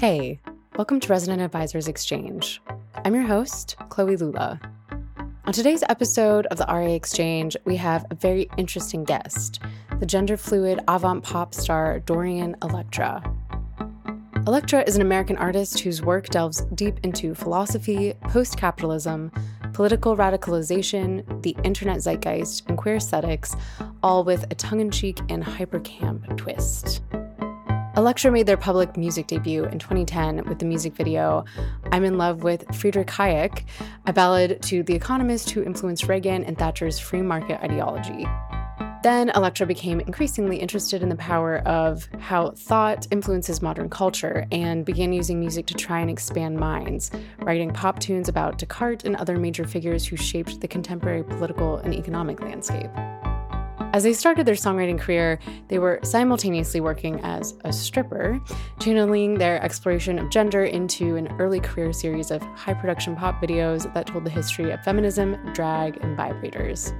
Hey, welcome to Resident Advisors Exchange. I'm your host, Chloe Lula. On today's episode of the RA Exchange, we have a very interesting guest, the gender fluid avant pop star Dorian Electra. Electra is an American artist whose work delves deep into philosophy, post capitalism, political radicalization, the internet zeitgeist, and queer aesthetics, all with a tongue in cheek and hyper camp twist. Electra made their public music debut in 2010 with the music video I'm in Love with Friedrich Hayek, a ballad to the economist who influenced Reagan and Thatcher's free market ideology. Then Electra became increasingly interested in the power of how thought influences modern culture and began using music to try and expand minds, writing pop tunes about Descartes and other major figures who shaped the contemporary political and economic landscape. As they started their songwriting career, they were simultaneously working as a stripper, channeling their exploration of gender into an early career series of high production pop videos that told the history of feminism, drag, and vibrators.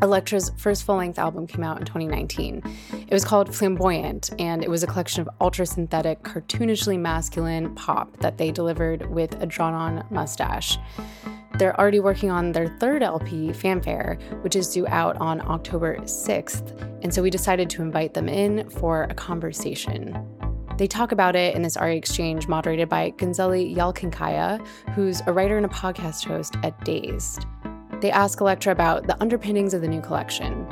Electra's first full length album came out in 2019. It was called Flamboyant, and it was a collection of ultra synthetic, cartoonishly masculine pop that they delivered with a drawn on mustache. They're already working on their third LP, Fanfare, which is due out on October 6th, and so we decided to invite them in for a conversation. They talk about it in this RA exchange moderated by Gunseli Yalcinkaya, who's a writer and a podcast host at Dazed. They ask Electra about the underpinnings of the new collection,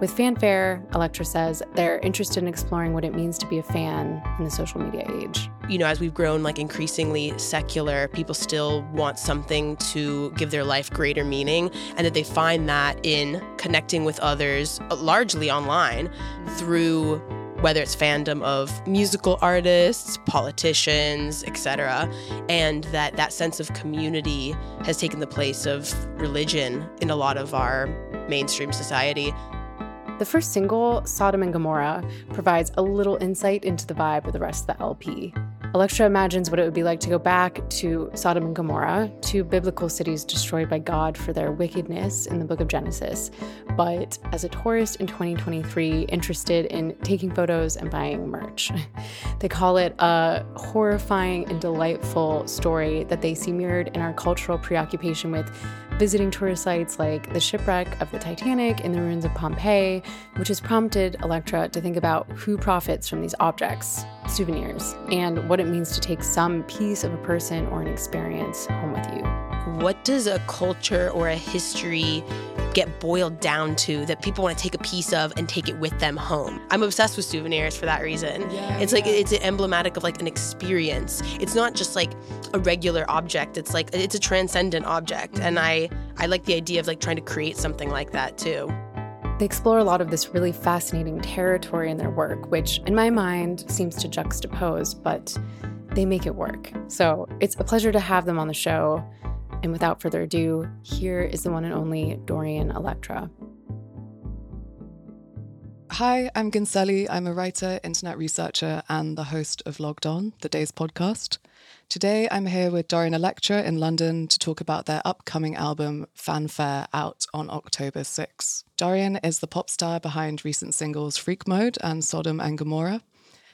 with Fanfare, Electra says they're interested in exploring what it means to be a fan in the social media age. You know, as we've grown like increasingly secular, people still want something to give their life greater meaning, and that they find that in connecting with others, uh, largely online, through whether it's fandom of musical artists, politicians, etc., and that that sense of community has taken the place of religion in a lot of our mainstream society. The first single, Sodom and Gomorrah, provides a little insight into the vibe of the rest of the LP. Electra imagines what it would be like to go back to Sodom and Gomorrah, two biblical cities destroyed by God for their wickedness in the book of Genesis. But as a tourist in 2023 interested in taking photos and buying merch, they call it a horrifying and delightful story that they see mirrored in our cultural preoccupation with visiting tourist sites like the shipwreck of the Titanic and the ruins of Pompeii, which has prompted Electra to think about who profits from these objects, souvenirs, and what it means to take some piece of a person or an experience home with you. What does a culture or a history get boiled down to that people want to take a piece of and take it with them home. I'm obsessed with souvenirs for that reason. Yeah, it's like it's emblematic of like an experience. It's not just like a regular object. It's like it's a transcendent object mm-hmm. and I I like the idea of like trying to create something like that too. They explore a lot of this really fascinating territory in their work, which in my mind seems to juxtapose, but they make it work. So it's a pleasure to have them on the show. And without further ado, here is the one and only Dorian Electra. Hi, I'm Gunseli. I'm a writer, internet researcher, and the host of Logged On, the Dazed podcast. Today, I'm here with Dorian Electra in London to talk about their upcoming album, Fanfare, out on October 6. Dorian is the pop star behind recent singles Freak Mode and Sodom and Gomorrah.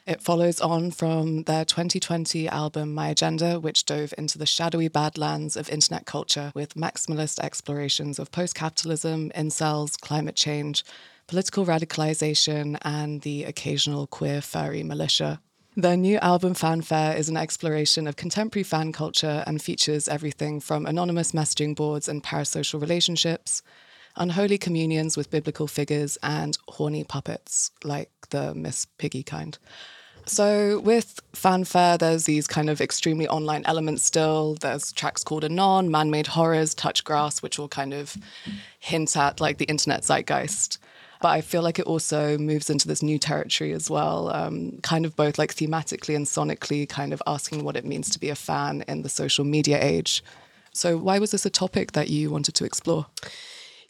It follows on from their 2020 album My Agenda, which dove into the shadowy badlands of internet culture with maximalist explorations of post capitalism, incels, climate change, political radicalization, and the occasional queer furry militia. Their new album, Fanfare, is an exploration of contemporary fan culture and features everything from anonymous messaging boards and parasocial relationships, unholy communions with biblical figures, and horny puppets, like the Miss Piggy kind. So with fanfare, there's these kind of extremely online elements still. There's tracks called Anon, Man Made Horrors, Touch Grass, which will kind of hint at like the internet zeitgeist. But I feel like it also moves into this new territory as well, um, kind of both like thematically and sonically, kind of asking what it means to be a fan in the social media age. So, why was this a topic that you wanted to explore?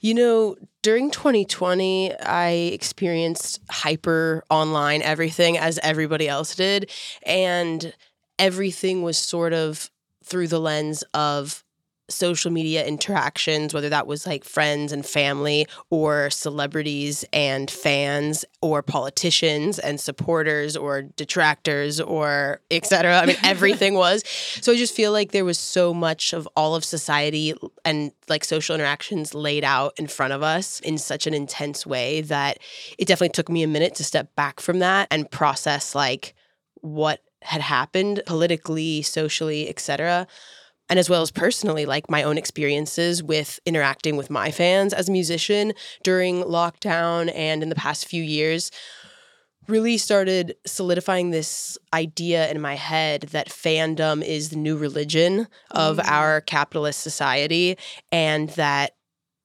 You know, during 2020, I experienced hyper online everything as everybody else did. And everything was sort of through the lens of social media interactions, whether that was like friends and family or celebrities and fans or politicians and supporters or detractors or etc. I mean, everything was. So I just feel like there was so much of all of society and like social interactions laid out in front of us in such an intense way that it definitely took me a minute to step back from that and process like what had happened politically, socially, etc and as well as personally, like my own experiences with interacting with my fans as a musician during lockdown and in the past few years, really started solidifying this idea in my head that fandom is the new religion of mm. our capitalist society and that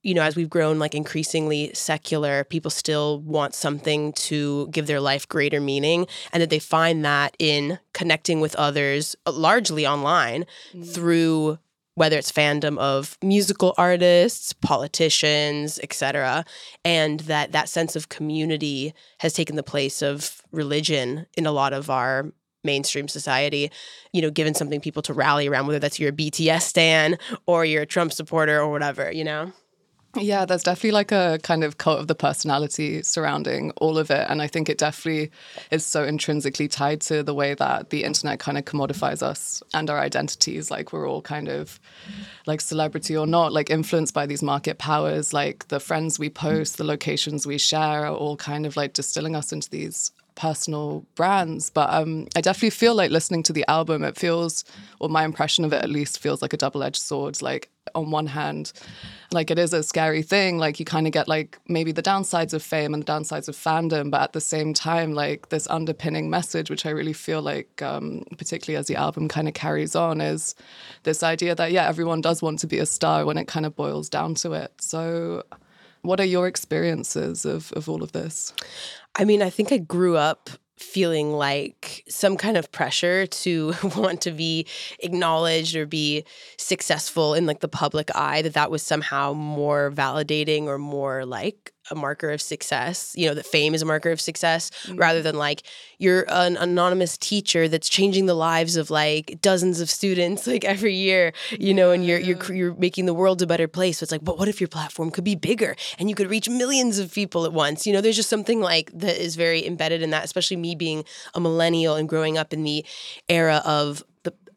you know, as we've grown like increasingly secular, people still want something to give their life greater meaning, and that they find that in connecting with others, uh, largely online, mm. through whether it's fandom of musical artists, politicians, etc., and that that sense of community has taken the place of religion in a lot of our mainstream society, you know, given something people to rally around, whether that's your BTS stan or you're Trump supporter or whatever, you know? Yeah, there's definitely like a kind of cult of the personality surrounding all of it. And I think it definitely is so intrinsically tied to the way that the internet kind of commodifies us and our identities. Like we're all kind of like celebrity or not, like influenced by these market powers. Like the friends we post, the locations we share are all kind of like distilling us into these personal brands. But um, I definitely feel like listening to the album, it feels, or my impression of it at least, feels like a double edged sword. Like, on one hand, like it is a scary thing. Like, you kind of get like maybe the downsides of fame and the downsides of fandom, but at the same time, like this underpinning message, which I really feel like, um, particularly as the album kind of carries on, is this idea that, yeah, everyone does want to be a star when it kind of boils down to it. So, what are your experiences of, of all of this? I mean, I think I grew up feeling like some kind of pressure to want to be acknowledged or be successful in like the public eye that that was somehow more validating or more like a marker of success, you know, that fame is a marker of success mm-hmm. rather than like you're an anonymous teacher that's changing the lives of like dozens of students like every year, you know, and you're you're you're making the world a better place. So it's like, but what if your platform could be bigger and you could reach millions of people at once? You know, there's just something like that is very embedded in that, especially me being a millennial and growing up in the era of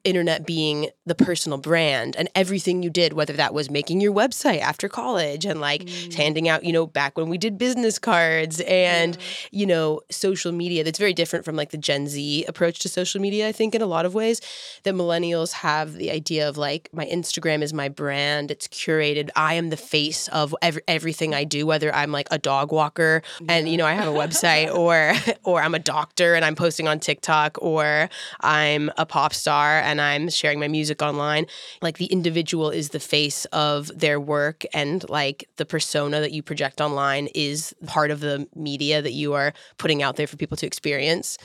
internet being the personal brand and everything you did, whether that was making your website after college and like mm. handing out, you know, back when we did business cards and, yeah. you know, social media that's very different from like the Gen Z approach to social media, I think, in a lot of ways. That millennials have the idea of like, my Instagram is my brand, it's curated. I am the face of every, everything I do, whether I'm like a dog walker yeah. and, you know, I have a website or, or I'm a doctor and I'm posting on TikTok or I'm a pop star and and I'm sharing my music online, like the individual is the face of their work and like the persona that you project online is part of the media that you are putting out there for people to experience.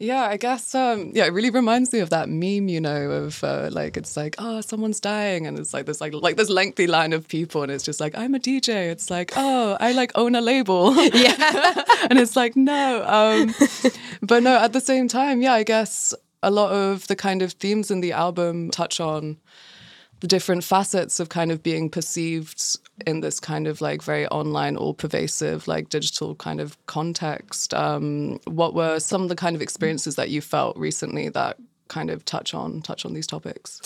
Yeah, I guess. Um, yeah, it really reminds me of that meme, you know, of uh, like it's like, oh, someone's dying, and it's like this like like this lengthy line of people, and it's just like, I'm a DJ. It's like, oh, I like own a label. Yeah, and it's like, no, um, but no. At the same time, yeah, I guess a lot of the kind of themes in the album touch on the different facets of kind of being perceived in this kind of like very online, all pervasive, like digital kind of context. Um, what were some of the kind of experiences that you felt recently that kind of touch on touch on these topics?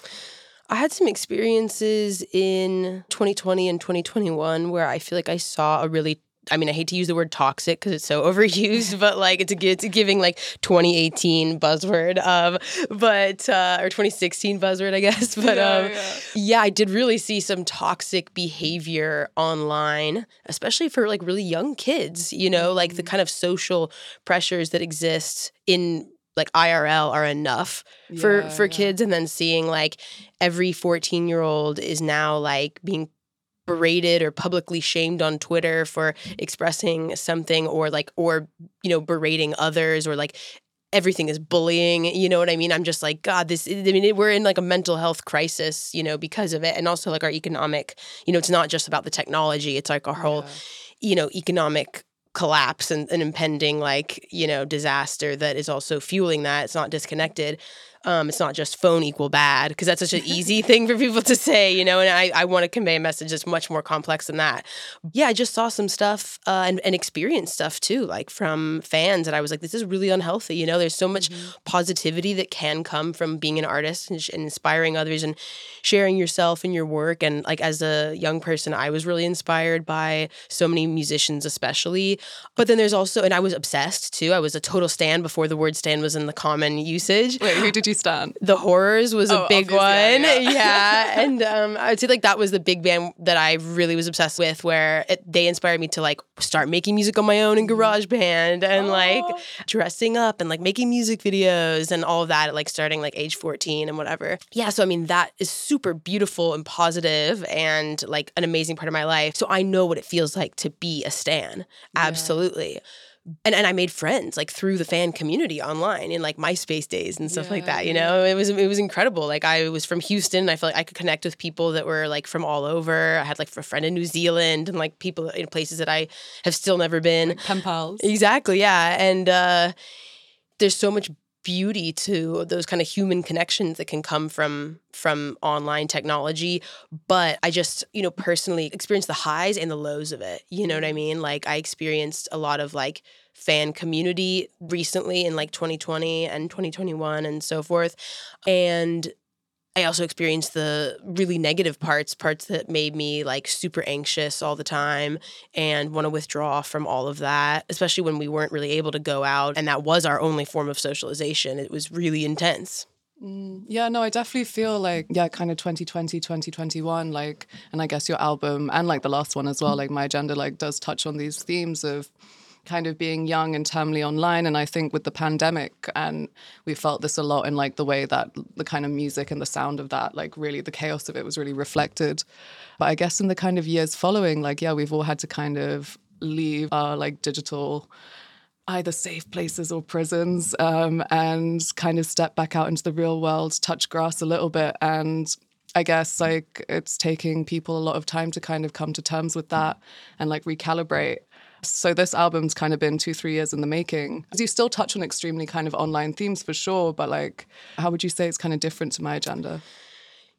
I had some experiences in 2020 and 2021 where I feel like I saw a really I mean, I hate to use the word toxic because it's so overused, but like it's a, it's a giving like 2018 buzzword, um, but uh, or 2016 buzzword, I guess. But yeah, um, yeah. yeah, I did really see some toxic behavior online, especially for like really young kids. You know, like the mm-hmm. kind of social pressures that exist in like IRL are enough for yeah, for kids, and then seeing like every 14 year old is now like being berated or publicly shamed on Twitter for expressing something or like or you know berating others or like everything is bullying you know what i mean? I'm just like god this i mean we're in like a mental health crisis you know because of it. And also like our economic you know it's not just about the technology it's like our whole yeah. you know economic collapse and an impending like you know disaster that is also fueling that. It's not disconnected Um, it's not just phone equal bad because that's such an easy thing for people to say, you know. And I, I want to convey a message that's much more complex than that. Yeah, I just saw some stuff uh, and, and experienced stuff too, like from fans, and I was like, this is really unhealthy. You know, there's so much mm-hmm. positivity that can come from being an artist and, and inspiring others and sharing yourself and your work. And like as a young person, I was really inspired by so many musicians, especially. But then there's also, and I was obsessed too. I was a total stan before the word stan was in the common usage. Wait, who did you stan? The Horrors was oh, a big one. Yeah, yeah. yeah. and um, I would say like that was the big band that I really was obsessed with, where it, they inspired me to like start making music on my own in mm-hmm. GarageBand and oh. like dressing up and like making music videos and all of that at like starting like age 14 and whatever. Yeah, so I mean that is super beautiful and positive and like an amazing part of my life. So I know what it feels like to be a stan. Absolutely. Yeah and, and I made friends like through the fan community online in like MySpace days and stuff yeah, like that. You yeah. know, it was it was incredible. Like I was from Houston, and I felt like I could connect with people that were like from all over. I had like a friend in New Zealand and like people in places that I have still never been. Like pen pals. Exactly. Yeah, and uh, there's so much beauty to those kind of human connections that can come from from online technology but i just you know personally experienced the highs and the lows of it you know what i mm-hmm. mean like i experienced a lot of like fan community recently in like 2020 and 2021 and so forth and I also experienced the really negative parts, parts that made me like super anxious all the time and want to withdraw from all of that, especially when we weren't really able to go out. And that was our only form of socialization. It was really intense. Mm, yeah, no, I definitely feel like, yeah, kind of 2020, 2021, like, and I guess your album and like the last one as well, like My Agenda, like, does touch on these themes of kind of being young and terminally online. And I think with the pandemic, and we felt this a lot in like the way that the kind of music and the sound of that, like really the chaos of it was really reflected. But I guess in the kind of years following, like, yeah, we've all had to kind of leave our like digital either safe places or prisons um, and kind of step back out into the real world, touch grass a little bit. And I guess like it's taking people a lot of time to kind of come to terms with that and like recalibrate. So this album's kind of been two, three years in the making. You still touch on extremely kind of online themes for sure, but like, how would you say it's kind of different to my agenda?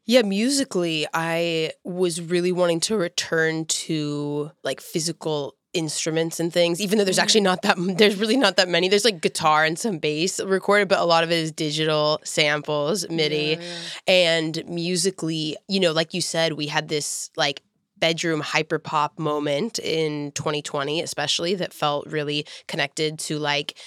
Yeah, musically, I was really wanting to return to like physical instruments and things even though there's actually mm. not that there's really not that many there's like guitar and some bass recorded but a lot of it is digital samples midi yeah, yeah. and musically you know like you said we had this like bedroom hyperpop moment in 2020, especially that felt really connected to like,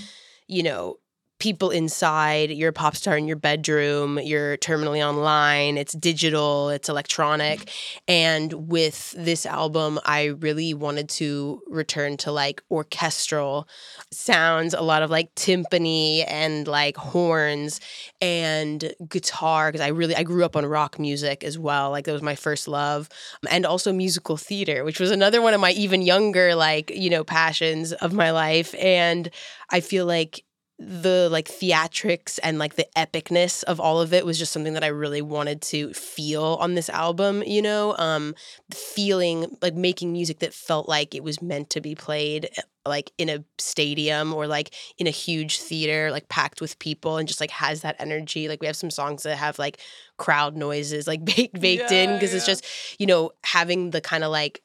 you know, people inside. You're a pop star in your bedroom. You're terminally online. It's digital. It's electronic. And with this album, I really wanted to return to like orchestral sounds, a lot of like timpani and like horns and guitar because I really I grew up on rock music as well. Like that was my first love, and also musical theater, which was another one of my even younger like you know passions of my life. And I feel like the like theatrics and like the epicness of all of it was just something that I really wanted to feel on this album, you know, um feeling like making music that felt like it was meant to be played eh, like in a stadium or like in a huge theater like packed with people and just like has that energy like we have some songs that have like crowd noises like baked baked yeah, in because yeah. it's just you know having the kind of like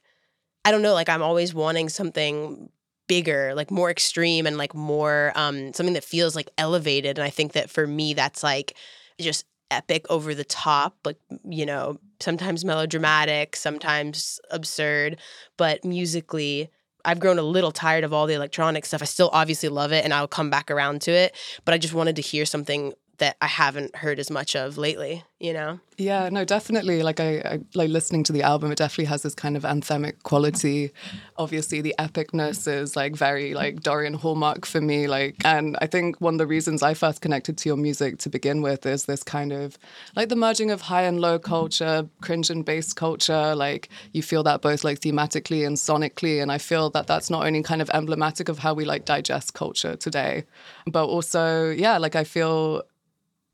I don't know like I'm always wanting something bigger, like more extreme and like more um something that feels like elevated. And I think that for me that's like just epic over the top, like you know, sometimes melodramatic, sometimes absurd, but musically I've grown a little tired of all the electronic stuff. I still obviously love it and I'll come back around to it, but I just wanted to hear something that I haven't heard as much of lately, you know? Yeah, no, definitely. Like I, I, like listening to the album, it definitely has this kind of anthemic quality. Obviously, the epicness is like very like Dorian Hallmark for me. Like, and I think one of the reasons I first connected to your music to begin with is this kind of like the merging of high and low culture, cringe and bass culture. Like you feel that both like thematically and sonically, and I feel that that's not only kind of emblematic of how we like digest culture today, but also yeah, like I feel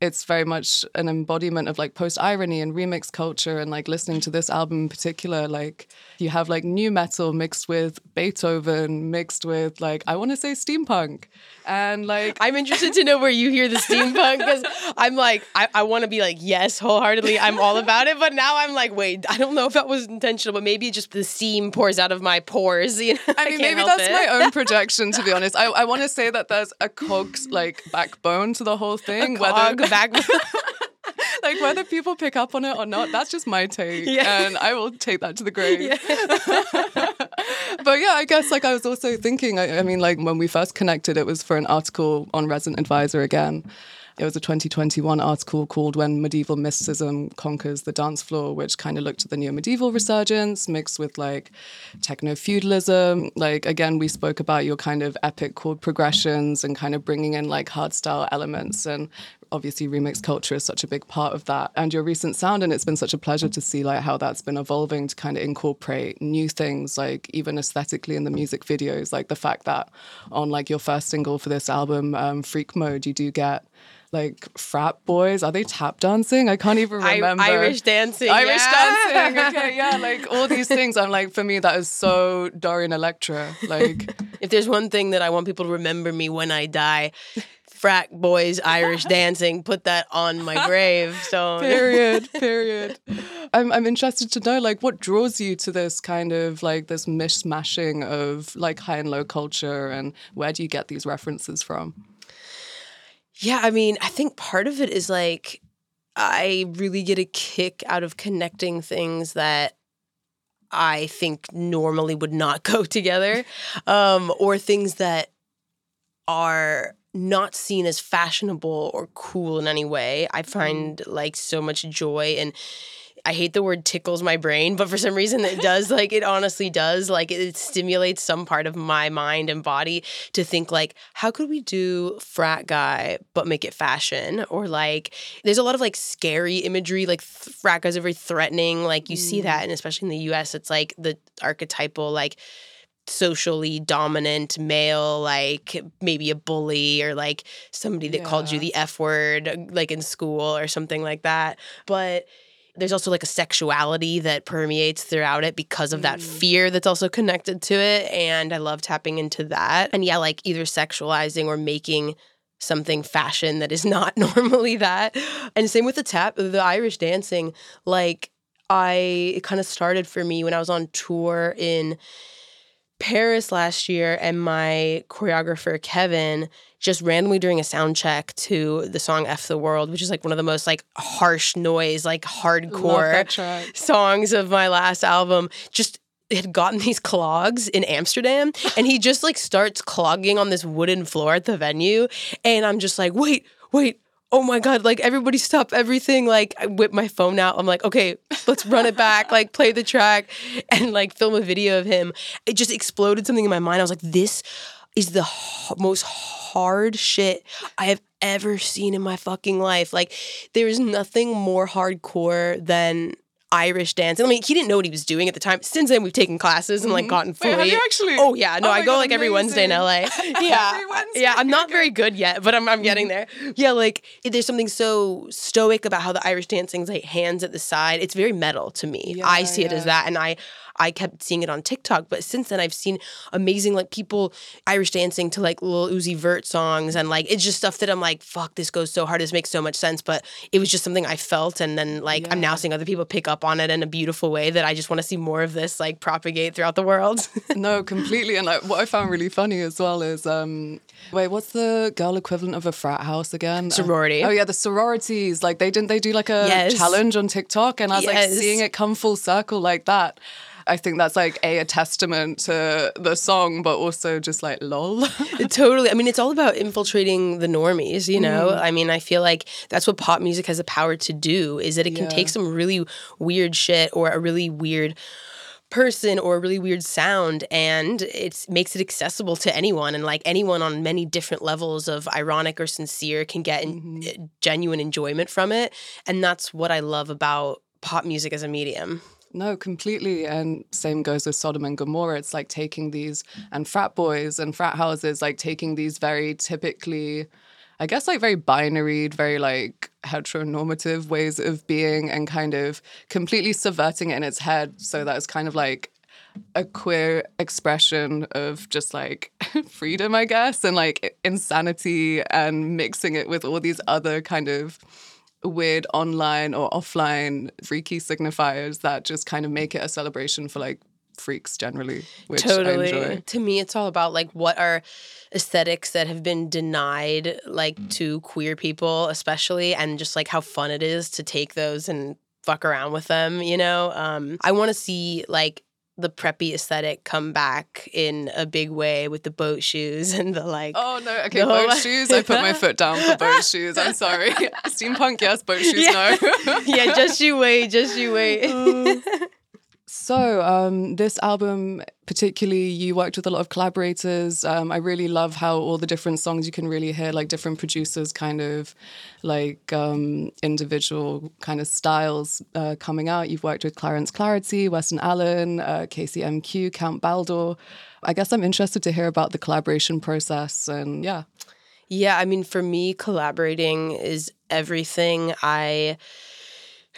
it's very much an embodiment of like post irony and remix culture and like listening to this album in particular like you have like nu metal mixed with beethoven mixed with like i want to say steampunk. And like i'm interested to know where you hear the steampunk because i'm like i, I want to be like yes wholeheartedly i'm all about it but now i'm like wait i don't know if that was intentional but maybe just the steam pours out of my pores you know? I mean I maybe that's it. my own projection to be honest. I, I want to say that there's a cogs like backbone to the whole thing whether back. like whether people pick up on it or not, that's just my take, yeah. and I will take that to the grave. Yeah. but yeah, I guess like I was also thinking. I, I mean, like when we first connected, it was for an article on Resident Advisor again. It was a 2021 article called When Medieval Mysticism Conquers the Dance Floor, which kind of looked at the neo medieval resurgence mixed with like techno feudalism. Like, again, we spoke about your kind of epic chord progressions and kind of bringing in like hardstyle elements. And obviously, remix culture is such a big part of that. And your recent sound, and it's been such a pleasure to see like how that's been evolving to kind of incorporate new things, like even aesthetically in the music videos. Like the fact that on like your first single for this album, um, Freak Mode, you do get like frat boys. Are they tap dancing? I can't even remember. I, Irish dancing. Irish yeah. dancing. Okay, yeah, like all these things. I'm like, for me, that is so Dorian Electra. Like, if there's one thing that I want people to remember me when I die, frat boys Irish dancing. Put that on my grave. So period, period. I'm I'm interested to know like what draws you to this kind of like this mishmashing of like high and low culture, and where do you get these references from? Yeah, I mean, I think part of it is like I really get a kick out of connecting things that I think normally would not go together, um, or things that are not seen as fashionable or cool in any way. I mm-hmm. find like so much joy and I hate the word tickles my brain, but for some reason it does. like it honestly does. Like it stimulates some part of my mind and body to think like, how could we do frat guy but make it fashion? Or like, there's a lot of like scary imagery. Like th- frat guys are very threatening. Like you mm. see that, and especially in the U.S., it's like the archetypal like socially dominant male, like maybe a bully or like somebody that yeah. called you the F word, like in school or something like that. But there's also like a sexuality that permeates throughout it because of that mm. fear that's also connected to it. And I love tapping into that. And yeah, like either sexualizing or making something fashion that is not normally that. And same with the tap, the Irish dancing. Like I, it kind of started for me when I was on tour in Paris last year, and my choreographer Kevin just randomly during a sound check to the song F the World, which is like one of the most like harsh noise, like hardcore songs of my last album, just had gotten these clogs in Amsterdam and he just like starts clogging on this wooden floor at the venue and I'm just like, "Wait, wait, oh my god like everybody stop everything. Like i whip my phone out. I'm like okay let's run it back like play the track and like film a video of him. It just exploded something in my mind. I was like this is the most hard shit i have ever seen in my fucking life. Like there is nothing more hardcore than Irish dance. I mean, he didn't know what he was doing at the time. Since then, we've taken classes and like mm-hmm. gotten fully. Wait, actually? Oh yeah, no, oh I go God, like every Wednesday in LA. Yeah, yeah. I'm not very good yet, but I'm I'm getting mm-hmm. there. Yeah, like there's something so stoic about how the Irish dancing's like hands at the side. It's very metal to me. Yeah, I see yeah. it as that, and I I kept seeing it on TikTok. But since then, I've seen amazing like people Irish dancing to like Lil Uzi Vert songs, and like it's just stuff that I'm like, fuck, this goes so hard. This makes so much sense. But it was just something I felt, and then like yeah. I'm now seeing other people pick up on it in a beautiful way that I just want to see more of this like propagate throughout the world. no, completely. And like what I found really funny as well is um wait, what's the girl equivalent of a frat house again? Sorority. oh yeah, the sororities. Like they didn't they do like a yes. challenge on TikTok, and I was yes. like seeing it come full circle like that. I think that's like a, a testament to the song, but also just like lol. totally. I mean, it's all about infiltrating the normies, you know? Mm. I mean, I feel like that's what pop music has the power to do is that it can yeah. take some really weird shit or a really weird person or a really weird sound and it makes it accessible to anyone and like anyone on many different levels of ironic or sincere can get mm-hmm. Eh, genuine enjoyment from it and that's what i love about pop music as a medium no, completely. And same goes with Sodom and Gomorrah. It's like taking these, and frat boys and frat houses, like taking these very typically, I guess, like very binary, very like heteronormative ways of being and kind of completely subverting it in its head so that it's kind of like a queer expression of just like freedom, I guess, and like insanity and mixing it with all these other kind of weird online or offline freaky signifiers that just kind of make it a celebration for like freaks generally, which totally. I enjoy. To me, it's all about like what are aesthetics that have been denied like to queer people, especially, and just like how fun it is to take those and fuck around with them, you know? Um, I want to see like the preppy aesthetic come back in a big way with the boat shoes and the like. Oh no! Okay, boat shoes. I put my foot down for boat shoes. I'm sorry. Steampunk, yes. Boat shoes, yeah. no. yeah, just you wait. Just you wait. Oh. So, um, this album, particularly, you worked with a lot of collaborators. Um, I really love how all the different songs you can really hear, like different producers, kind of like um, individual kind of styles uh, coming out. You've worked with Clarence Clarity, Weston Allen, uh, KCMQ, Count Baldor. I guess I'm interested to hear about the collaboration process and yeah. Yeah, I mean, for me, collaborating is everything. I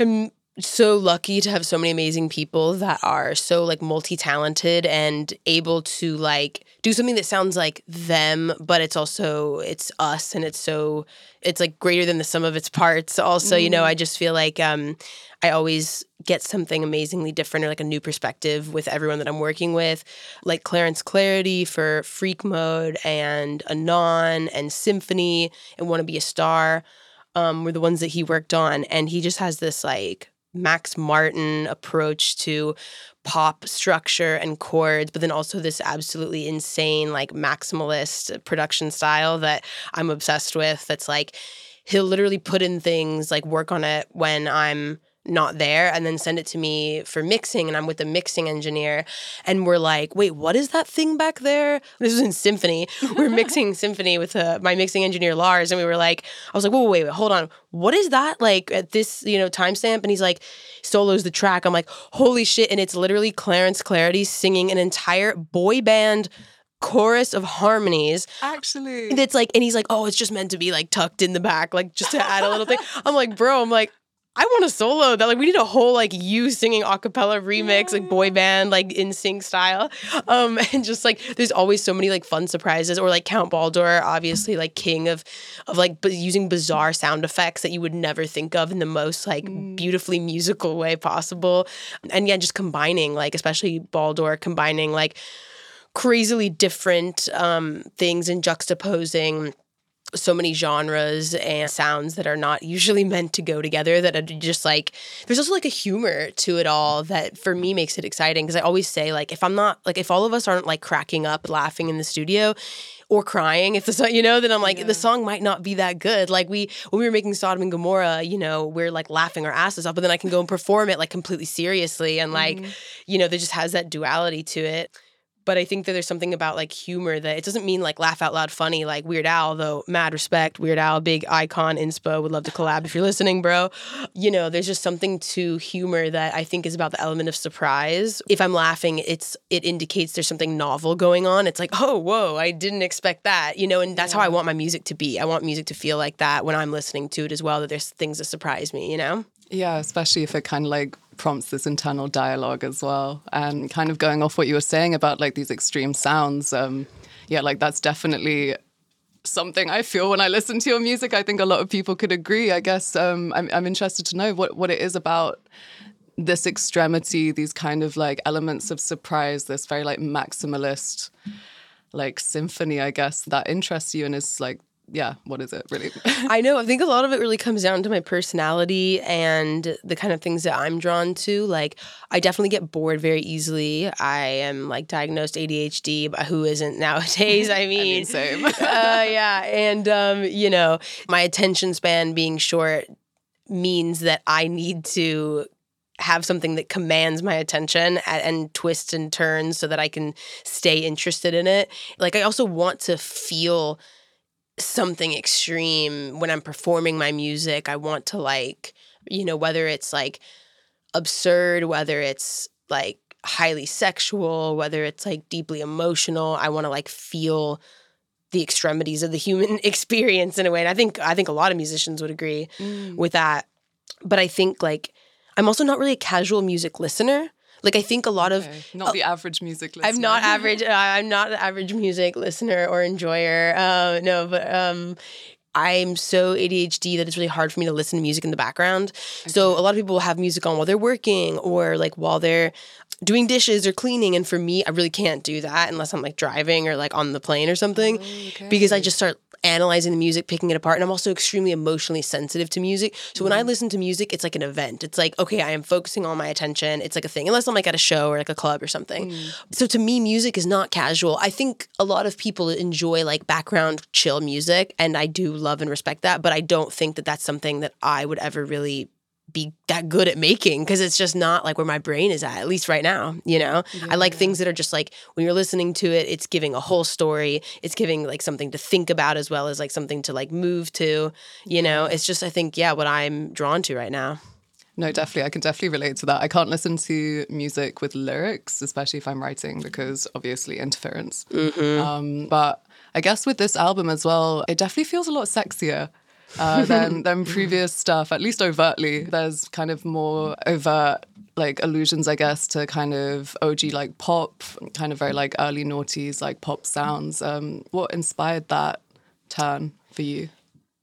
am so lucky to have so many amazing people that are so like multi-talented and able to like do something that sounds like them but it's also it's us and it's so it's like greater than the sum of its parts also mm. you know i mm. just feel like um i always get something amazingly different or like a new perspective with everyone that i'm working with like clarence clarity for freak mode and anon and symphony and want to be a star um, were the ones that he worked on and he just has this like Max Martin approach to pop structure and chords, but then also this absolutely insane, like maximalist production style that I'm obsessed with. That's like, he'll literally put in things, like work on it when I'm not there and then send it to me for mixing and I'm with the mixing engineer and we're like wait what is that thing back there this was in symphony we're mixing symphony with uh, my mixing engineer Lars and we were like I was like whoa wait, wait hold on what is that like at this you know timestamp and he's like solos the track I'm like holy shit and it's literally Clarence Clarity singing an entire boy band chorus of harmonies. Actually. It's like, and he's like, oh, it's just meant to be like tucked in the back, like just to add a little thing. I'm like, bro, I'm like, I want a solo that like we need a whole like you singing a cappella remix, like boy band, like NSYNC style. Um, and just like there's always so many like fun surprises, or like Count Baldor, obviously like king of of like b- using bizarre sound effects that you would never think of in the most like mm. beautifully musical way possible. And yeah, just combining like especially Baldor combining like crazily different um things and juxtaposing so many genres and sounds that are not usually meant to go together that are just like there's also like a humor to it all that for me makes it exciting because I always say like if I'm not like if all of us aren't like cracking up laughing in the studio or crying if the song you know then I'm like yeah. the song might not be that good like we when we were making Sodom and Gomorrah you know we're like laughing our asses off but then I can go and perform it like completely seriously and like mm-hmm. you know there just has that duality to it but I think that there's something about like humor that it doesn't mean like laugh out loud funny like Weird Al though mad respect Weird Al big icon inspo would love to collab if you're listening bro. You know there's just something to humor that I think is about the element of surprise. If I'm laughing it's it indicates there's something novel going on. It's like oh whoa I didn't expect that you know and that's yeah. how I want my music to be. I want music to feel like that when I'm listening to it as well that there's things that surprise me you know? Yeah especially if it kind of like prompts this internal dialogue as well. And kind of going off what you were saying about like these extreme sounds, um, yeah, like that's definitely something I feel when I listen to your music. I think a lot of people could agree. I guess um, I'm, I'm interested to know what, what it is about this extremity, these kind of like elements of surprise, this very like maximalist like symphony, I guess, that interests you and is like yeah, what is it really? I know. I think a lot of it really comes down to my personality and the kind of things that I'm drawn to. Like, I definitely get bored very easily. I am like diagnosed ADHD, but who isn't nowadays? I mean, I mean same. uh, yeah, and um, you know, my attention span being short means that I need to have something that commands my attention and, and, twists and turns so that I can stay interested in it. Like I also want to feel something extreme when I'm performing my music. I want to like, you know, whether it's like absurd, whether it's like highly sexual, whether it's like deeply emotional, I want to like feel the extremities of the human experience in a way. And I think I think a lot of musicians would agree mm. with that. But I think like I'm also not really a casual music listener. Like I think a lot okay. of not uh, the average music listener. I'm not average. I'm not the average music listener or enjoyer. Uh, no, but um, I'm so ADHD that it's really hard for me to listen to music in the background. Okay. So a lot of people will have music on while they're working or like while they're doing dishes or cleaning. And for me, I really can't do that unless I'm like driving or like on the plane or something oh, okay. because I just start analyzing the music, picking it apart. And I'm also extremely emotionally sensitive to music. So mm when I mm-hmm. listen to music, it's like an event. It's like, okay, I am focusing all my attention. It's like a thing, unless I'm like at a show or like a club or something. Mm. So to me, music is not casual. I think a lot of people enjoy like background chill music, and I do love and respect that. But I don't think that that's something that I would ever really be that good at making because it's just not like where my brain is at at least right now you know yeah. i like things that are just like when you're listening to it it's giving a whole story it's giving like something to think about as well as like something to like move to you know it's just i think yeah what i'm drawn to right now no, definitely. I can definitely relate to that. I can't listen to music with lyrics, especially if I'm writing, because obviously interference. Mm-hmm. Um, but I guess with this album as well, it definitely feels a lot sexier uh, than than previous stuff. At least overtly, there's kind of more overt like allusions, I guess, to kind of OG like pop, kind of very like early noughties like pop sounds. Um, what inspired that turn for you?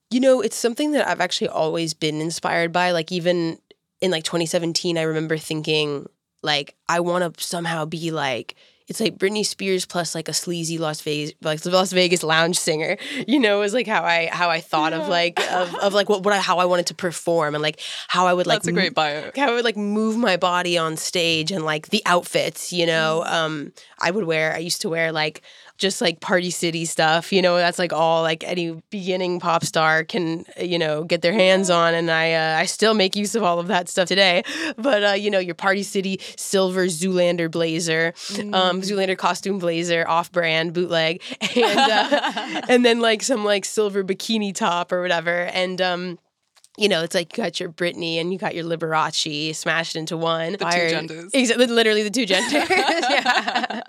You know, it's something that I've actually always been inspired by. Like even in like 2017, I remember thinking like I want to somehow be like it's like Britney Spears plus like a sleazy Las Vegas like Las Vegas lounge singer. You know, is like how I how I thought yeah. of like of, of like what, what I, how I wanted to perform and like how I would like That's a great bio. How I would like move my body on stage and like the outfits, you know. Mm. Um I would wear I used to wear like just like party city stuff you know that's like all like any beginning pop star can you know get their hands on and i uh, i still make use of all of that stuff today. But uh, you know your party city silver zoolander blazer um, mm. um, zoolander costume blazer off brand bootleg and uh, and then like some like silver bikini top or whatever. And um you know, it's like you got your Britney and you got your Liberace smashed into one. The Fire, two genders. Exactly, literally the two genders. yeah.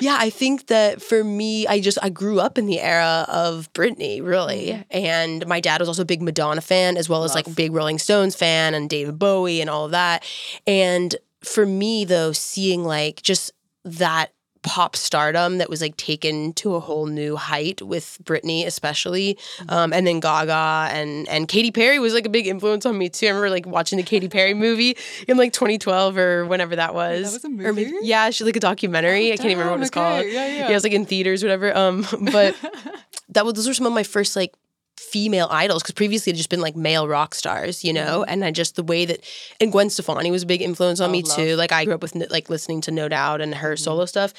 yeah, I think that for me, I just I grew up in the era of Britney, really, mm-hmm. and my dad was also a big Madonna fan as well as Love. like big Rolling Stones fan and David Bowie and all of that. And for me, though, seeing like just that pop stardom that was like taken to a whole new height with Britney, especially, mm-hmm. um, and then Gaga and and Katy Perry was like a big influence on me too. I remember like watching the Katy Perry movie in like 2012 or whenever that was. That was a movie. Or maybe, yeah, she like a documentary. Oh, I can't even remember what it's okay. called. Yeah, yeah. Yeah, it was like in theaters, whatever. Um, but that was those were some of my first like female idols because previously it had just been like male rock stars, you know, mm-hmm. and I just the way that and Gwen Stefani was a big influence on oh, me love. too. Like I grew up with like listening to No Doubt and her mm-hmm. solo stuff.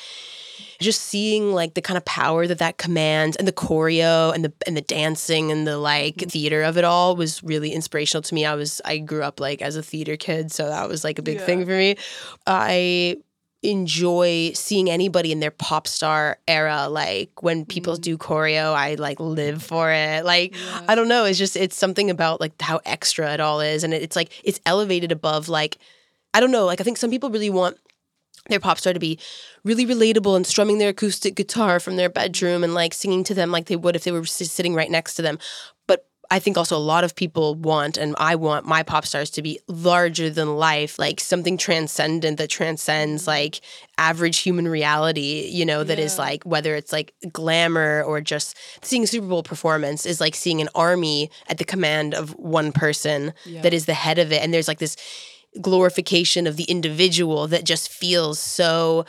Just seeing like the kind of power that that commands and the choreo and the and the dancing and the like mm-hmm. theater of it all was really inspirational to me. I was I grew up like as a theater kid, so that was like a big yeah. thing for me. I enjoy seeing anybody in their pop star era like when people mm. do choreo i like live for it like yeah. i don't know it's just it's something about like how extra it all is and it's like it's elevated above like i don't know like i think some people really want their pop star to be really relatable and strumming their acoustic guitar from their bedroom and like singing to them like they would if they were sitting right next to them I think also a lot of people want, and I want my pop stars to be larger than life, like something transcendent that transcends mm-hmm. like average human reality, you know, that yeah. is like whether it's like glamour or just seeing a Super Bowl performance is like seeing an army at the command of one person yeah. that is the head of it. And there's like this glorification of the individual that just feels so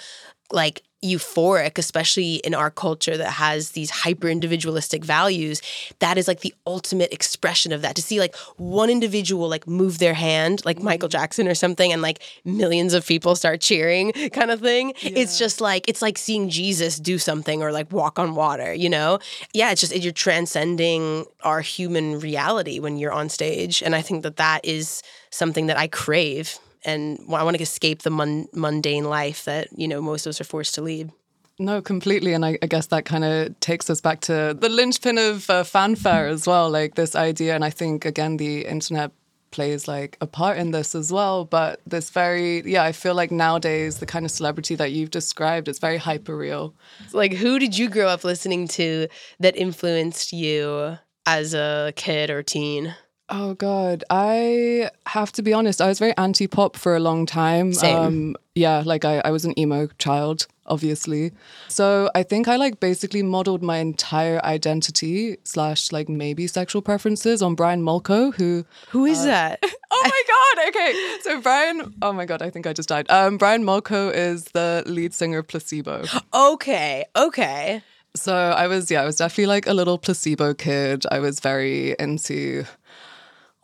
like euphoric, especially in our culture that has these hyper individualistic values. That is like the ultimate expression of that. To see like one individual like move their hand, like Michael Jackson or something, and like millions of people start cheering, kind of thing. Yeah. It's just like it's like seeing Jesus do something or like walk on water. You know? Yeah, it's just you're transcending our human reality when you're on stage, and I think that that is something that I crave and I want to escape the mun- mundane life that you know most of us are forced to lead. No, completely, and I, I guess that kind of takes us back to the linchpin of uh, fanfare as well, like this idea. And I think again, the internet plays like a part in this as well. But this very, yeah, I feel like nowadays the kind of celebrity that you've described is very hyper real. Like, who did you grow up listening to that influenced you as a kid or teen? Oh God, I have to be honest. I was very anti-pop for a long time. Same. Um, yeah, like I, I was an emo child, obviously. So I think I like basically modeled my entire identity slash like maybe sexual preferences on Brian Molko, who Who is that? Oh my god! Okay, so Brian. Oh my god, I think I just died. Um, Brian Molko is the lead singer of Placebo. okay, okay. So I was, yeah, I was definitely like a little placebo kid. I was very into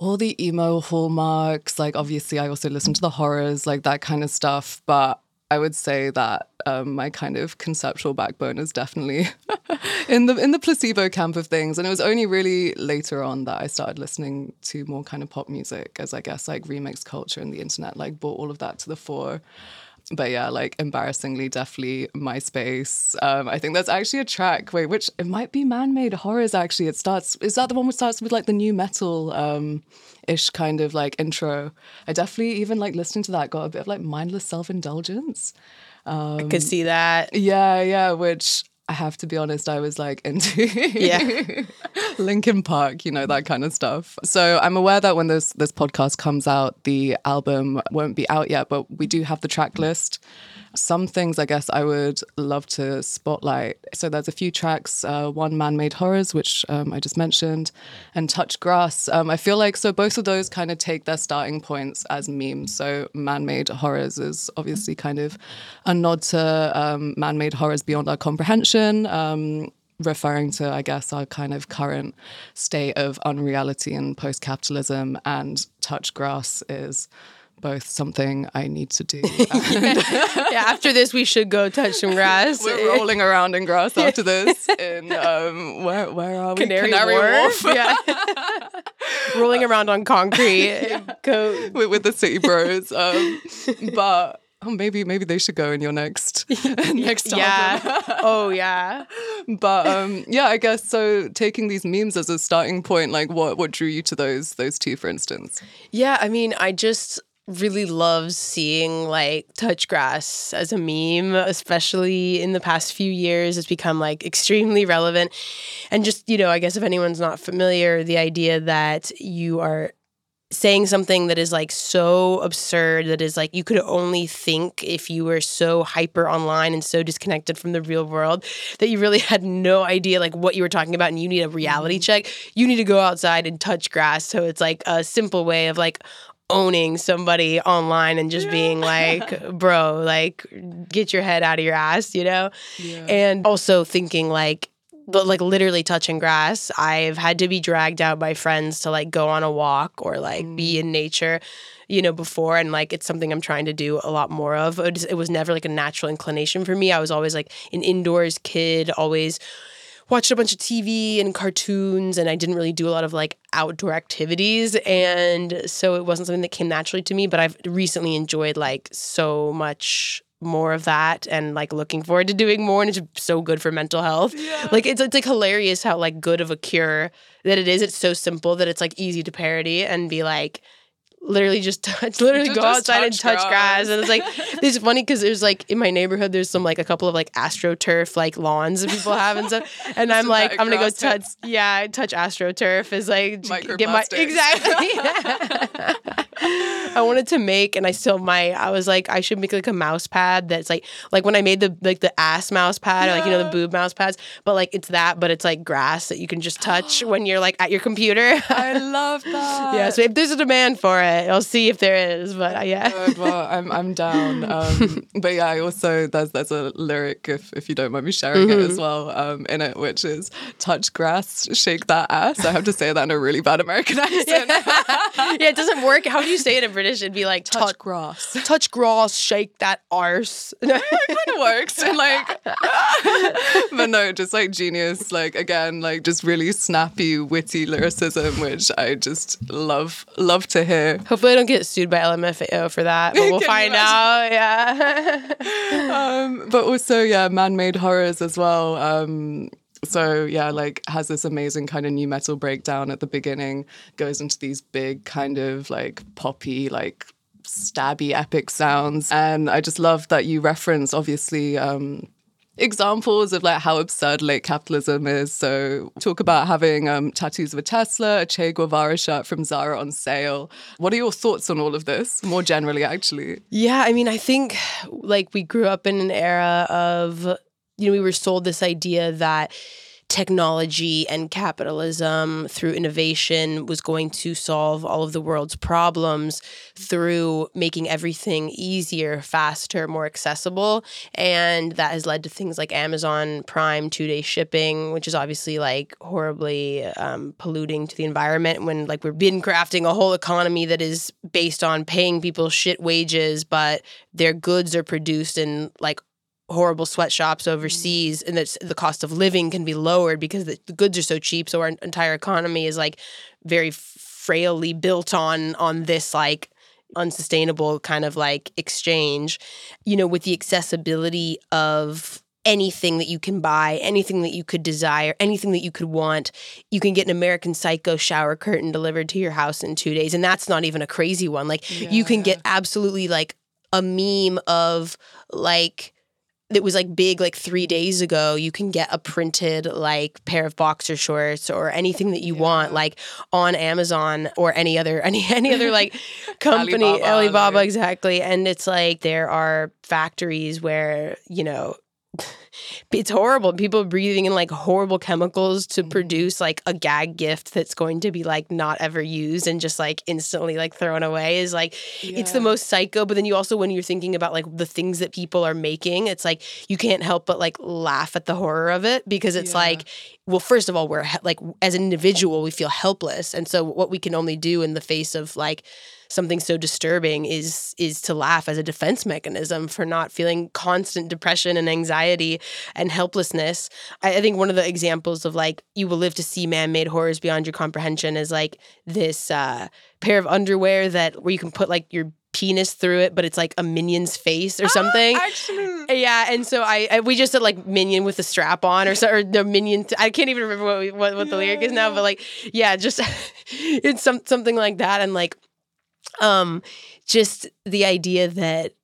all the emo hallmarks. Like, obviously, I also listened to the horrors, like that kind of stuff. But I would say that um, my kind of conceptual backbone is definitely in the in the placebo camp of things. And it was only really later on that I started listening to more kind of pop music, as I guess like remix culture and the internet like brought all of that to the fore but yeah, like embarrassingly, definitely MySpace. Um, I think that's actually a track. Wait, which it might be Man-Made Horrors. Actually, it starts. Is that the one which starts with like the nu metal um, ish kind of like intro? I definitely even like listening to that got a bit of like mindless self indulgence. I could see that. Yeah, yeah. Which I have to be honest, I was like into Yeah. Linkin Park, you know, that kind of stuff. So I'm aware that when this this podcast comes out, the album won't be out yet, but we do have the track list. Some things I guess I would love to spotlight. So there's a few tracks, uh, one Man-Made Horrors, which um, I just mentioned, and Touch Grass. Um, I feel like so both of those kind of take their starting points as memes. So Man-Made Horrors is obviously kind of a nod to um, man-made horrors beyond our comprehension. Um, referring to, I guess, our kind of current state of unreality and post capitalism, and touch grass is both something I need to do. And yeah, after this, we should go touch some grass. we're rolling around in grass after this. In um, where where are we? Canary, Wharf. Yeah. Rolling around on concrete. Go. with, with the city bros. Um, but oh, maybe maybe they should go in your next next album. Yeah. Oh, yeah. but um yeah i guess so taking these memes as a starting point like what what drew you to those those two for instance Yeah, I mean, I just really loves seeing like touch grass as a meme, especially in the past few years. It's become like extremely relevant. And just, you know, I guess if anyone's not familiar, the idea that you are saying something that is like so absurd that is like you could only think if you were so hyper online and so disconnected from the real world that you really had no idea like what you were talking about and you need a reality mm-hmm. check you need to go outside and touch grass so it's like a simple way of like owning somebody online and just being like bro like get your head out of your ass you know? And also thinking like but like literally touching grass i've had to be dragged out by friends to like go on a walk or like be mm. in nature you know before and like it's something i'm trying to do a lot more of. It was never like a natural inclination for me. I was always like an indoors kid always watched a bunch of TV and cartoons, and I didn't really do a lot of like outdoor activities. And so it wasn't something that came naturally to me, but I've recently enjoyed like so much more of that and like looking forward to doing more and it's so good for mental health Yeah. like it's, it's like hilarious how like good of a cure that it is it's so simple that it's like easy to parody and be like literally just touch literally Just- go just outside and touch touch grass. grass. and it's like it's funny because there's like in my neighborhood there's some like a couple of like astroturf like lawns that people have and stuff. And i'm like i'm gonna go touch yeah touch astroturf is like get my exactly. I wanted to make and i still might. I was like i should make like a mouse pad that's like like when i made the like the ass mouse pad or like you know the boob mouse pads but like it's that but it's like grass that you can just touch when you're like at your computer. I love that yeah so if there's a demand for it i'll see if there is but uh, yeah well, I'm I'm down. Um, but yeah, I also there's there's a lyric if if you don't mind me sharing it Mm-hmm. as well um, in it, which is touch grass, shake that ass. I have to say that in a really bad American accent. yeah, it doesn't work. How do you say it in British? It'd be like touch, touch grass. touch grass, shake that arse. it kind of works and like but no just like genius like again like just really snappy witty lyricism which i just love love to hear Hopefully, I don't get sued by LMFAO for that, but we'll find out. Yeah. um, but also yeah man-made horrors as well um, So yeah, like has this amazing kind of nu metal breakdown at the beginning, goes into these big kind of like poppy, like stabby epic sounds. And I just love that you reference obviously um examples of like how absurd late capitalism is. So talk about having um, tattoos of a Tesla, a Che Guevara shirt from Zara on sale. What are your thoughts on all of this, more generally, actually? Yeah, I mean, I think like we grew up in an era of, you know, we were sold this idea that technology and capitalism through innovation was going to solve all of the world's problems through making everything easier, faster, more accessible. And that has led to things like Amazon Prime two day shipping, which is obviously like horribly um, polluting to the environment when like we've been crafting a whole economy that is based on paying people shit wages, but their goods are produced in like horrible sweatshops overseas and that the cost of living can be lowered because the, the, goods are so cheap so our entire economy is like very frailly built on on this like unsustainable kind of like exchange you know with the accessibility of anything that you can buy, anything that you could desire, anything that you could want. You can get an American Psycho shower curtain delivered to your house in two days. And that's not even a crazy one. Like, yeah. you can get absolutely like a meme of like, that was like big like three days ago you can get a printed like pair of boxer shorts or anything that you yeah. want like on amazon or any other any any other like company. Alibaba, alibaba exactly. And it's like there are factories where you know it's horrible. People breathing in like horrible chemicals to mm-hmm. produce like a gag gift that's going to be like not ever used and just like instantly like thrown away is like yeah. it's the most psycho. But then you also, when you're thinking about like the things that people are making, it's like you can't help but like laugh at the horror of it because it's yeah. like, well, first of all, we're like as an individual, we feel helpless. And so what we can only do in the face of like, something so disturbing is is to laugh as a defense mechanism for not feeling constant depression and anxiety and helplessness. I, I think one of the examples of like you will live to see man-made horrors beyond your comprehension is like this uh, pair of underwear that where you can put like your penis through it, but it's like a minion's face or something. actually, yeah. And so I, I, we just said like minion with a strap on or so, or the minion. T- I can't even remember what we, what, what the lyric is now, but like yeah, just it's some something like that. And like um, just the idea that,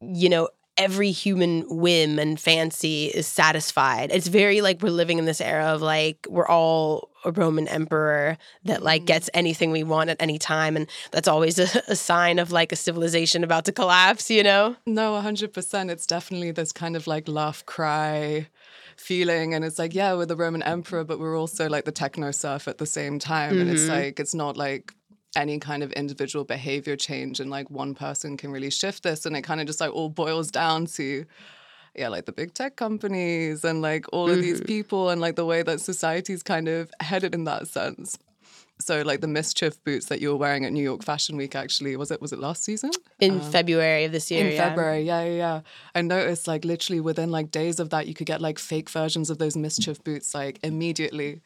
you know, every human whim and fancy is satisfied. It's very like we're living in this era of like we're all a Roman emperor that like mm-hmm. gets anything we want at any time. And that's always a, a sign of like a civilization about to collapse, you know? No, 100%. It's definitely this kind of like laugh cry feeling and it's like yeah we're the roman emperor but we're also like the techno serf at the same time mm-hmm. and it's mm-hmm. like it's not like any kind of individual behavior change and like one person can really shift this and it kind of just like all boils down to yeah like the big tech companies and like all of mm-hmm. these people and like the way that society's kind of headed in that sense so like the MSCHF boots that you were wearing at New York Fashion Week actually was it was it last season in um, February of this year in yeah. February yeah yeah yeah I noticed like literally within like days of that you could get like fake versions of those MSCHF boots like immediately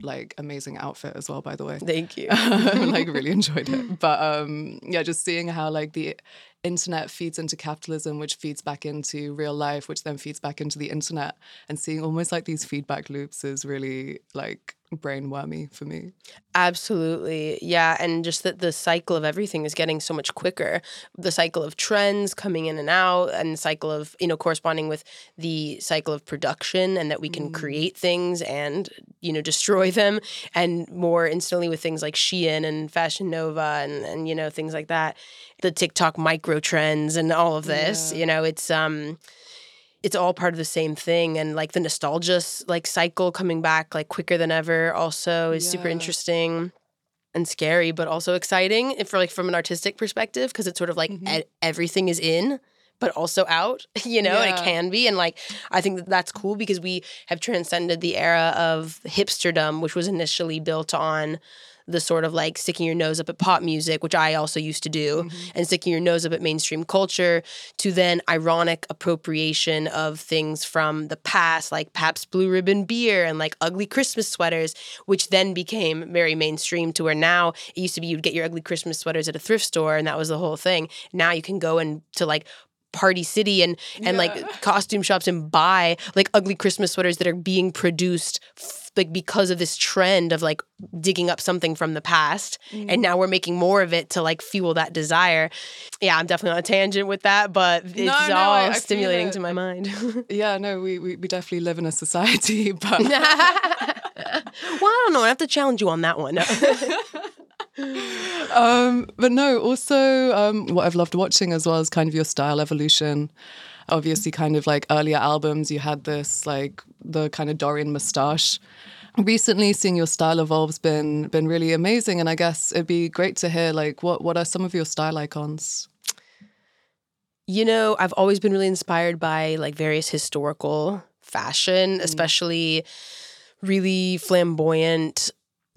like amazing outfit as well by the way thank you like really enjoyed it but um yeah just seeing how like the internet feeds into capitalism which feeds back into real life which then feeds back into the internet and seeing almost like these feedback loops is really like brainwormy for me. Absolutely. Yeah. And just that the cycle of everything is getting so much quicker. The cycle of trends coming in and out, and the cycle of, you know, corresponding with the cycle of production, and that we can mm. create things and, you know, destroy them. And more instantly with things like Shein and Fashion Nova and, and you know, things like that. The TikTok micro trends and all of this, yeah. you know, it's, um, it's all part of the same thing and like the nostalgia like cycle coming back like quicker than ever also is yeah. super interesting and scary but also exciting if for like from an artistic perspective because it's sort of like mm-hmm. e- everything is in but also out you know yeah. and it can be and like i think that that's cool because we have transcended the era of hipsterdom which was initially built on the sort of like sticking your nose up at pop music, which I also used to do, mm-hmm. and sticking your nose up at mainstream culture, to then ironic appropriation of things from the past, like Pabst Blue Ribbon beer and like ugly Christmas sweaters, which then became very mainstream to where now it used to be you'd get your ugly Christmas sweaters at a thrift store and that was the whole thing. Now you can go and to like party city and and Yeah. like costume shops and buy like ugly Christmas sweaters that are being produced f- like because of this trend of like digging up something from the past and mm. now we're making more of it to like fuel that desire. Yeah, I'm definitely on a tangent with that, but it's no, all I- I stimulating to my mind. Yeah, no, we, we, we definitely live in a society, but well, I don't know. I have to challenge you on that one. Um, but no, also um, what I've loved watching as well is kind of your style evolution. Obviously, kind of like earlier albums, you had this like the kind of Dorian moustache. Recently, seeing your style evolve's been been really amazing, and I guess it'd be great to hear like what what are some of your style icons? You know, I've always been really inspired by like various historical fashion, especially really flamboyant,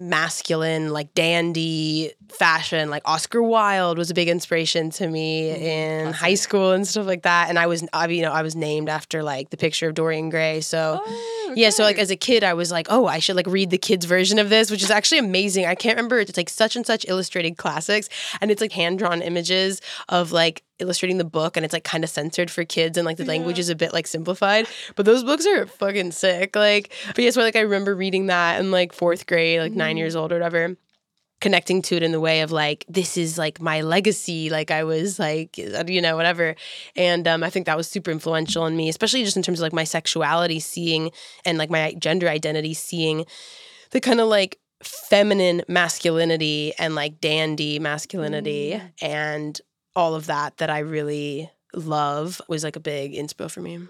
masculine, like dandy fashion. Like Oscar Wilde was a big inspiration to me mm, in high school and stuff like that. And I was, I you know, I was named after like the picture of Dorian Gray. So. Oh. Oh, yeah, so like as a kid, I was like, oh, I should like read the kids' version of this, which is actually amazing. I can't remember. It's like such and such illustrated classics, and it's like hand drawn images of like illustrating the book, and it's like kind of censored for kids, and like the language is a bit like simplified. But those books are fucking sick. Like, but yeah, so like I remember reading that in like fourth grade, like nine mm-hmm. years old or whatever connecting to it in the way of like this is like my legacy like i was like you know whatever. And um, i think that was super influential in me especially just in terms of like my sexuality seeing and like my gender identity seeing the kind of like feminine masculinity and like dandy masculinity and all of that that i really love was like a big inspo for me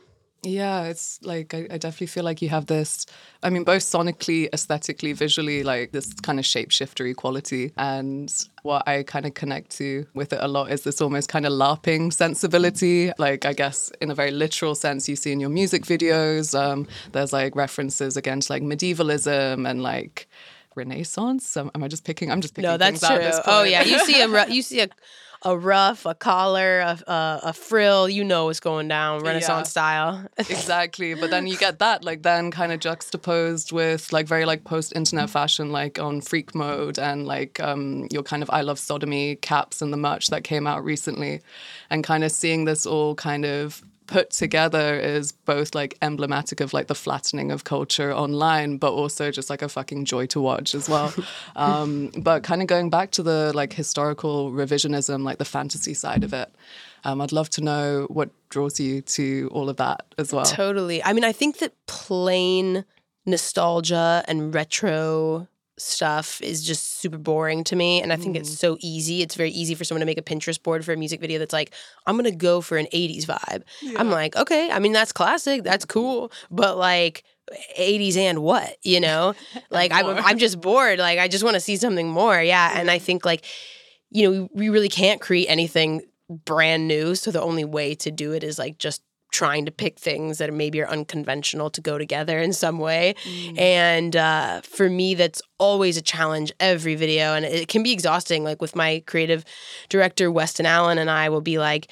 Yeah, it's like I, I definitely feel like you have this. I mean, both sonically, aesthetically, visually, like this kind of shapeshiftery quality. And what I kind of connect to with it a lot is this almost kind of LARPing sensibility. Like I guess in a very literal sense, you see in your music videos, um, there's like references again to like medievalism and like Renaissance. Um, am I just picking? I'm just picking. No, that's things out true. Oh yeah, you see a you see a a ruff, a collar, a, a, a frill. You know what's going down, Renaissance style. exactly but then you get that like then kind of juxtaposed with like very like post-internet fashion like on freak mode and like um your kind of i love sodomy caps and the merch that came out recently and kind of seeing this all kind of put together is both like emblematic of like the flattening of culture online but also just like a fucking joy to watch as well um but kind of going back to the like historical revisionism like the fantasy side of it um, I'd love to know what draws you to all of that as well. Totally. I mean, I think that plain nostalgia and retro stuff is just super boring to me. And I think it's mm. so easy. It's very easy for someone to make a Pinterest board for a music video that's like, I'm going to go for an 80s vibe. I'm like, okay, I mean, that's classic. That's cool. But like, 80s and what you know like I'm, I'm just bored like i just want to see something more yeah and i think like you know we, we really can't create anything brand new so the only way to do it is like just trying to pick things that maybe are unconventional to go together in some way and uh, for me that's always a challenge every video and it can be exhausting like with my creative director weston allen and i will be like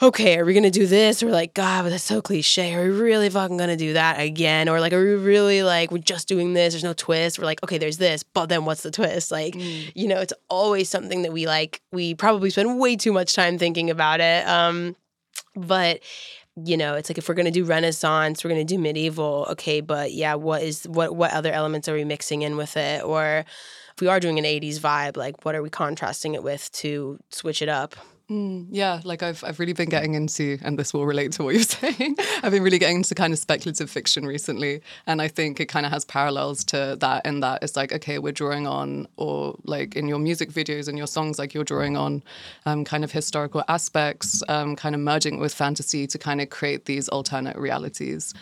okay, are we gonna do this? Or like, God, but that's so cliche. Are we really fucking gonna do that again? Or like, are we really like, we're just doing this? There's no twist. We're like, okay, there's this, but then what's the twist? Like, you know, it's always something that we like. We probably spend way too much time thinking about it. Um, but you know, it's like if we're gonna do Renaissance, we're gonna do medieval. Okay, but yeah, what is what what other elements are we mixing in with it? Or if we are doing an '80s vibe, like what are we contrasting it with to switch it up? Mm, yeah, like I've I've really been getting into, and this will relate to what you're saying. I've been really getting into kind of speculative fiction recently, and I think it kind of has parallels to that. In that it's like, okay, we're drawing on, or like in your music videos and your songs, like you're drawing on, um, kind of historical aspects, um, kind of merging with fantasy to kind of create these alternate realities.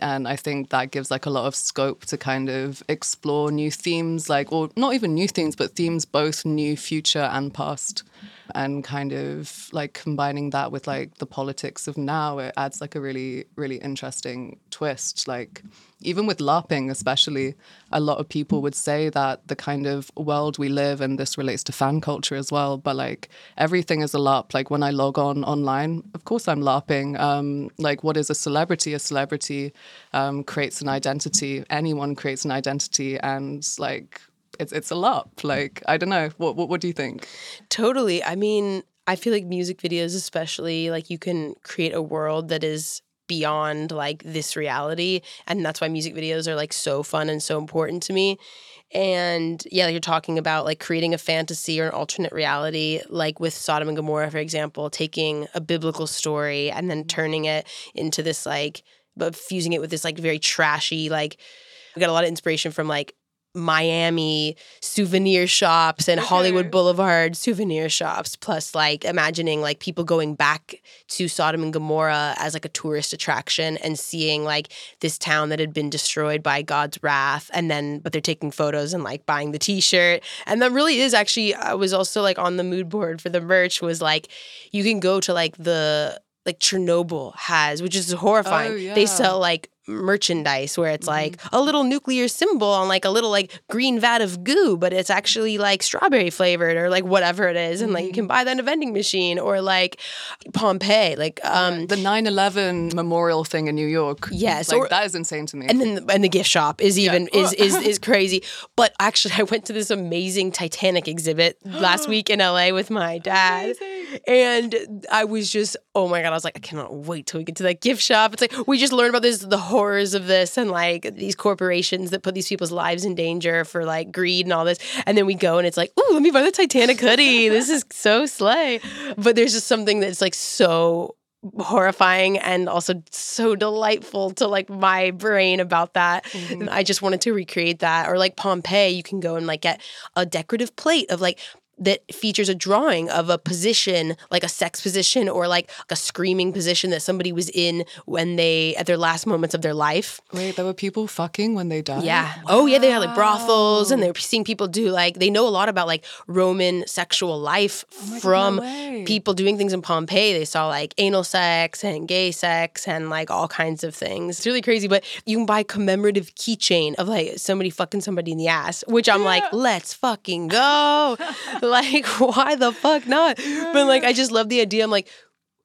And I think that gives like a lot of scope to kind of explore new themes, like, or not even new themes, but themes both new, future, and past. And kind of like combining that with like the politics of now, it adds like a really, really interesting twist. Like, even with LARPing, especially, a lot of people would say that the kind of world we live, and this relates to fan culture as well, but like everything is a LARP. Like when I log on online, of course I'm LARPing. Um, like, what is a celebrity? A celebrity um, creates an identity. Anyone creates an identity, and like it's it's a lot. Like I don't know. What what, what do you think? Totally. I mean, I feel like music videos, especially, like you can create a world that is beyond like this reality. And that's why music videos are like so fun and so important to me. And yeah, you're talking about like creating a fantasy or an alternate reality, like with Sodom and Gomorrah, for example, taking a biblical story and then turning it into this like, but fusing it with this like very trashy, like, we got a lot of inspiration from like Miami souvenir shops and Okay. Hollywood mm-hmm. Boulevard souvenir shops, plus like imagining like people going back to Sodom and Gomorrah as like a tourist attraction and seeing like this town that had been destroyed by God's wrath. And then, but they're taking photos and like buying the t shirt. And that really is actually, I was also like on the mood board for the merch was like, you can go to like the, like Chernobyl has, which is horrifying. Oh, yeah. They sell like merchandise where it's like a little nuclear symbol on like a little like green vat of goo, but it's actually like strawberry flavored or like whatever it is. And like you can buy that in a vending machine or like Pompeii. Like um the 9/11 memorial thing in New York. Yes, like, or- that is insane to me. and then and the gift shop is even Yeah. is is is crazy. But actually, I went to this amazing Titanic exhibit last week in LA with my dad, and I was just oh my god! I was like, I cannot wait till we get to that gift shop. It's like we just learned about this the horrors of this and like these corporations that put these people's lives in danger for like greed and all this, and then we go and it's like, oh, let me buy the Titanic hoodie. this is so slay. But there's just something that's like so horrifying and also so delightful to like my brain about that. Mm-hmm. I just wanted to recreate that. Or like Pompeii, you can go and like get a decorative plate of like that features a drawing of a position, like a sex position or like a screaming position that somebody was in when they at their last moments of their life. Wait, there were people fucking when they died? Yeah. Oh, yeah. They had like brothels, and they're seeing people do like they know a lot about like Roman sexual life oh God, from no people doing things in Pompeii. They saw like anal sex and gay sex and like all kinds of things. It's really crazy. But you can buy commemorative keychain of like somebody fucking somebody in the ass, which I'm like, let's fucking go. like, why the fuck not? But like, I just love the idea. I'm like.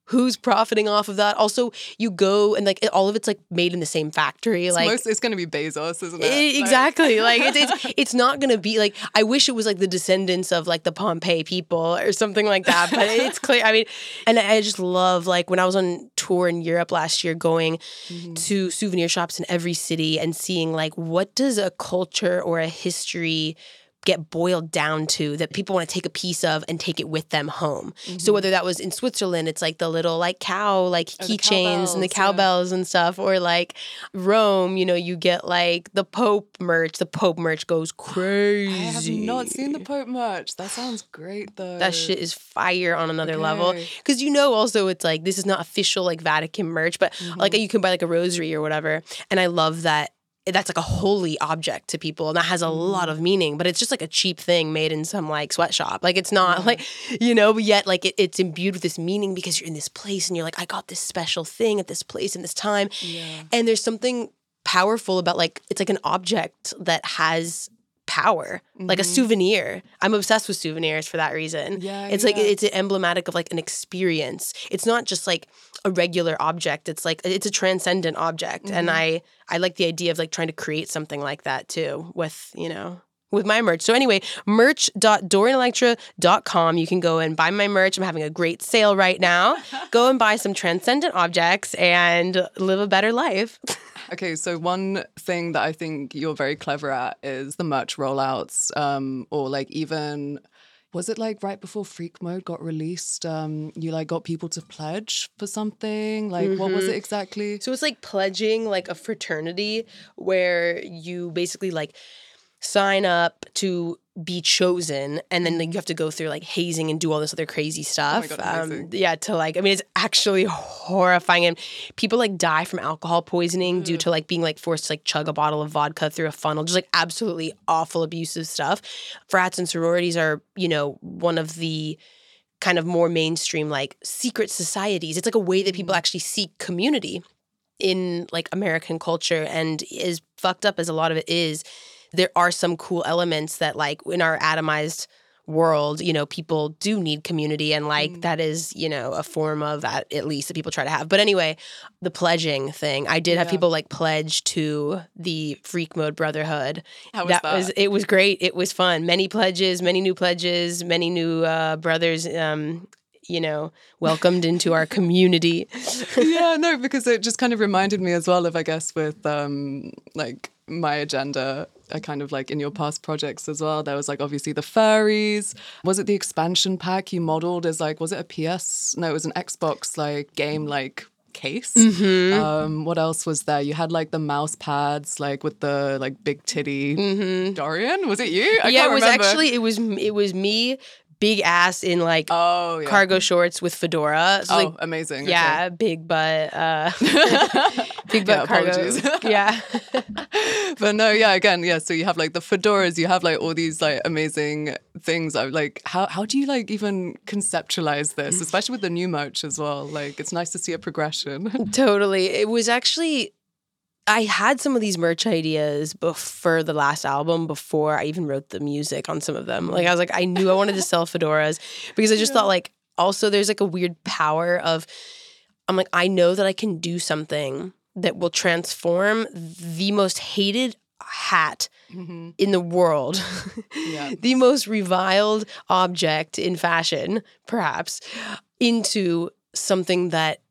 Who's profiting off of that? Also, you go and like it- all of it's like made in the same factory. It's, like most, it's going to be Bezos, isn't it? Like- exactly. Like it's, it's it's not gonna be like I wish it was like the descendants of like the Pompeii people or something like that. But it's clear. I mean, and I just love like when I was on tour in Europe last year, going mm-hmm. to souvenir shops in every city and seeing like what does a culture or a history get boiled down to that people want to take a piece of and take it with them home. So whether that was in Switzerland, it's like the little like cow like keychains and the cowbells, yeah. and stuff, or like Rome, you know, you get like the Pope merch. The Pope merch goes crazy. I have not seen the Pope merch. That sounds great, though. that shit is fire on another level because you know also it's like this is not official like Vatican merch, but Mm-hmm. like you can buy like a rosary or whatever, and I love that. That's like a holy object to people, and that has a Mm-hmm. lot of meaning. But it's just like a cheap thing made in some like sweatshop. Like it's not like you know, yet like it, it's imbued with this meaning because you're in this place and you're like, I got this special thing at this place in this time, Yeah. and there's something powerful about like it's like an object that has power like a Mm-hmm. souvenir i'm obsessed with souvenirs for that reason Yeah, it's like yeah. it's emblematic of like an experience it's not just like a regular object it's like it's a transcendent object and Mm-hmm. i i like the idea of like trying to create something like that too with you know with my merch. So anyway, merch.dorianelectra.com. You can go and buy my merch. I'm having a great sale right now. go and buy some transcendent objects and live a better life. Okay, so one thing that I think you're very clever at is the merch rollouts, um, or like even was it like right before Freak Mode got released? Um, you like got people to pledge for something. Like what was it exactly? So it's like pledging like a fraternity where you basically like sign up to be chosen and then like, you have to go through like hazing and do all this other crazy stuff. God, um, yeah, to like I mean it's actually horrifying and people like die from alcohol poisoning due to like being like forced to like chug a bottle of vodka through a funnel. Just like absolutely awful abusive stuff. Frats and sororities are, you know, one of the kind of more mainstream like secret societies. It's like a way that people actually seek community in like American culture and as fucked up as a lot of it is, there are some cool elements that like in our atomized world, you know, people do need community and like that is, you know, a form of that at least that people try to have. But anyway, the pledging thing, I did have Yeah. people like pledge to the Freak Mode Brotherhood. How was that? was it was great. It was fun. Many pledges, many new pledges, many new uh brothers um you know, welcomed into our community. yeah, no, because it just kind of reminded me as well of, I guess, with um, like my agenda uh, kind of like in your past projects as well there was like obviously the furries was it the expansion pack you modeled as like was it a ps no it was an xbox like game like case. Mm-hmm. Um, what else was there? You had like the mouse pads, like with the like big titty. Mm-hmm. Dorian, was it you? I yeah, it was remember. actually it was it was me, big ass in like Oh yeah. cargo shorts with fedora. So oh, like amazing. yeah, big butt, uh, big Yeah, butt cargo. apologies. yeah, but no, yeah, again, yeah. So you have like the fedoras, you have like all these like amazing things. I like how how do you like even conceptualize this, especially with the new merch as well? Like it's nice to see a progression. totally. It was actually. I had some of these merch ideas before the last album, before I even wrote the music on some of them. Like I was like, I knew I wanted to sell fedoras because I just thought like also there's like a weird power of I'm like, I know that I can do something that will transform the most hated hat Mm-hmm. in the world, Yeah. the most reviled object in fashion, perhaps, into something that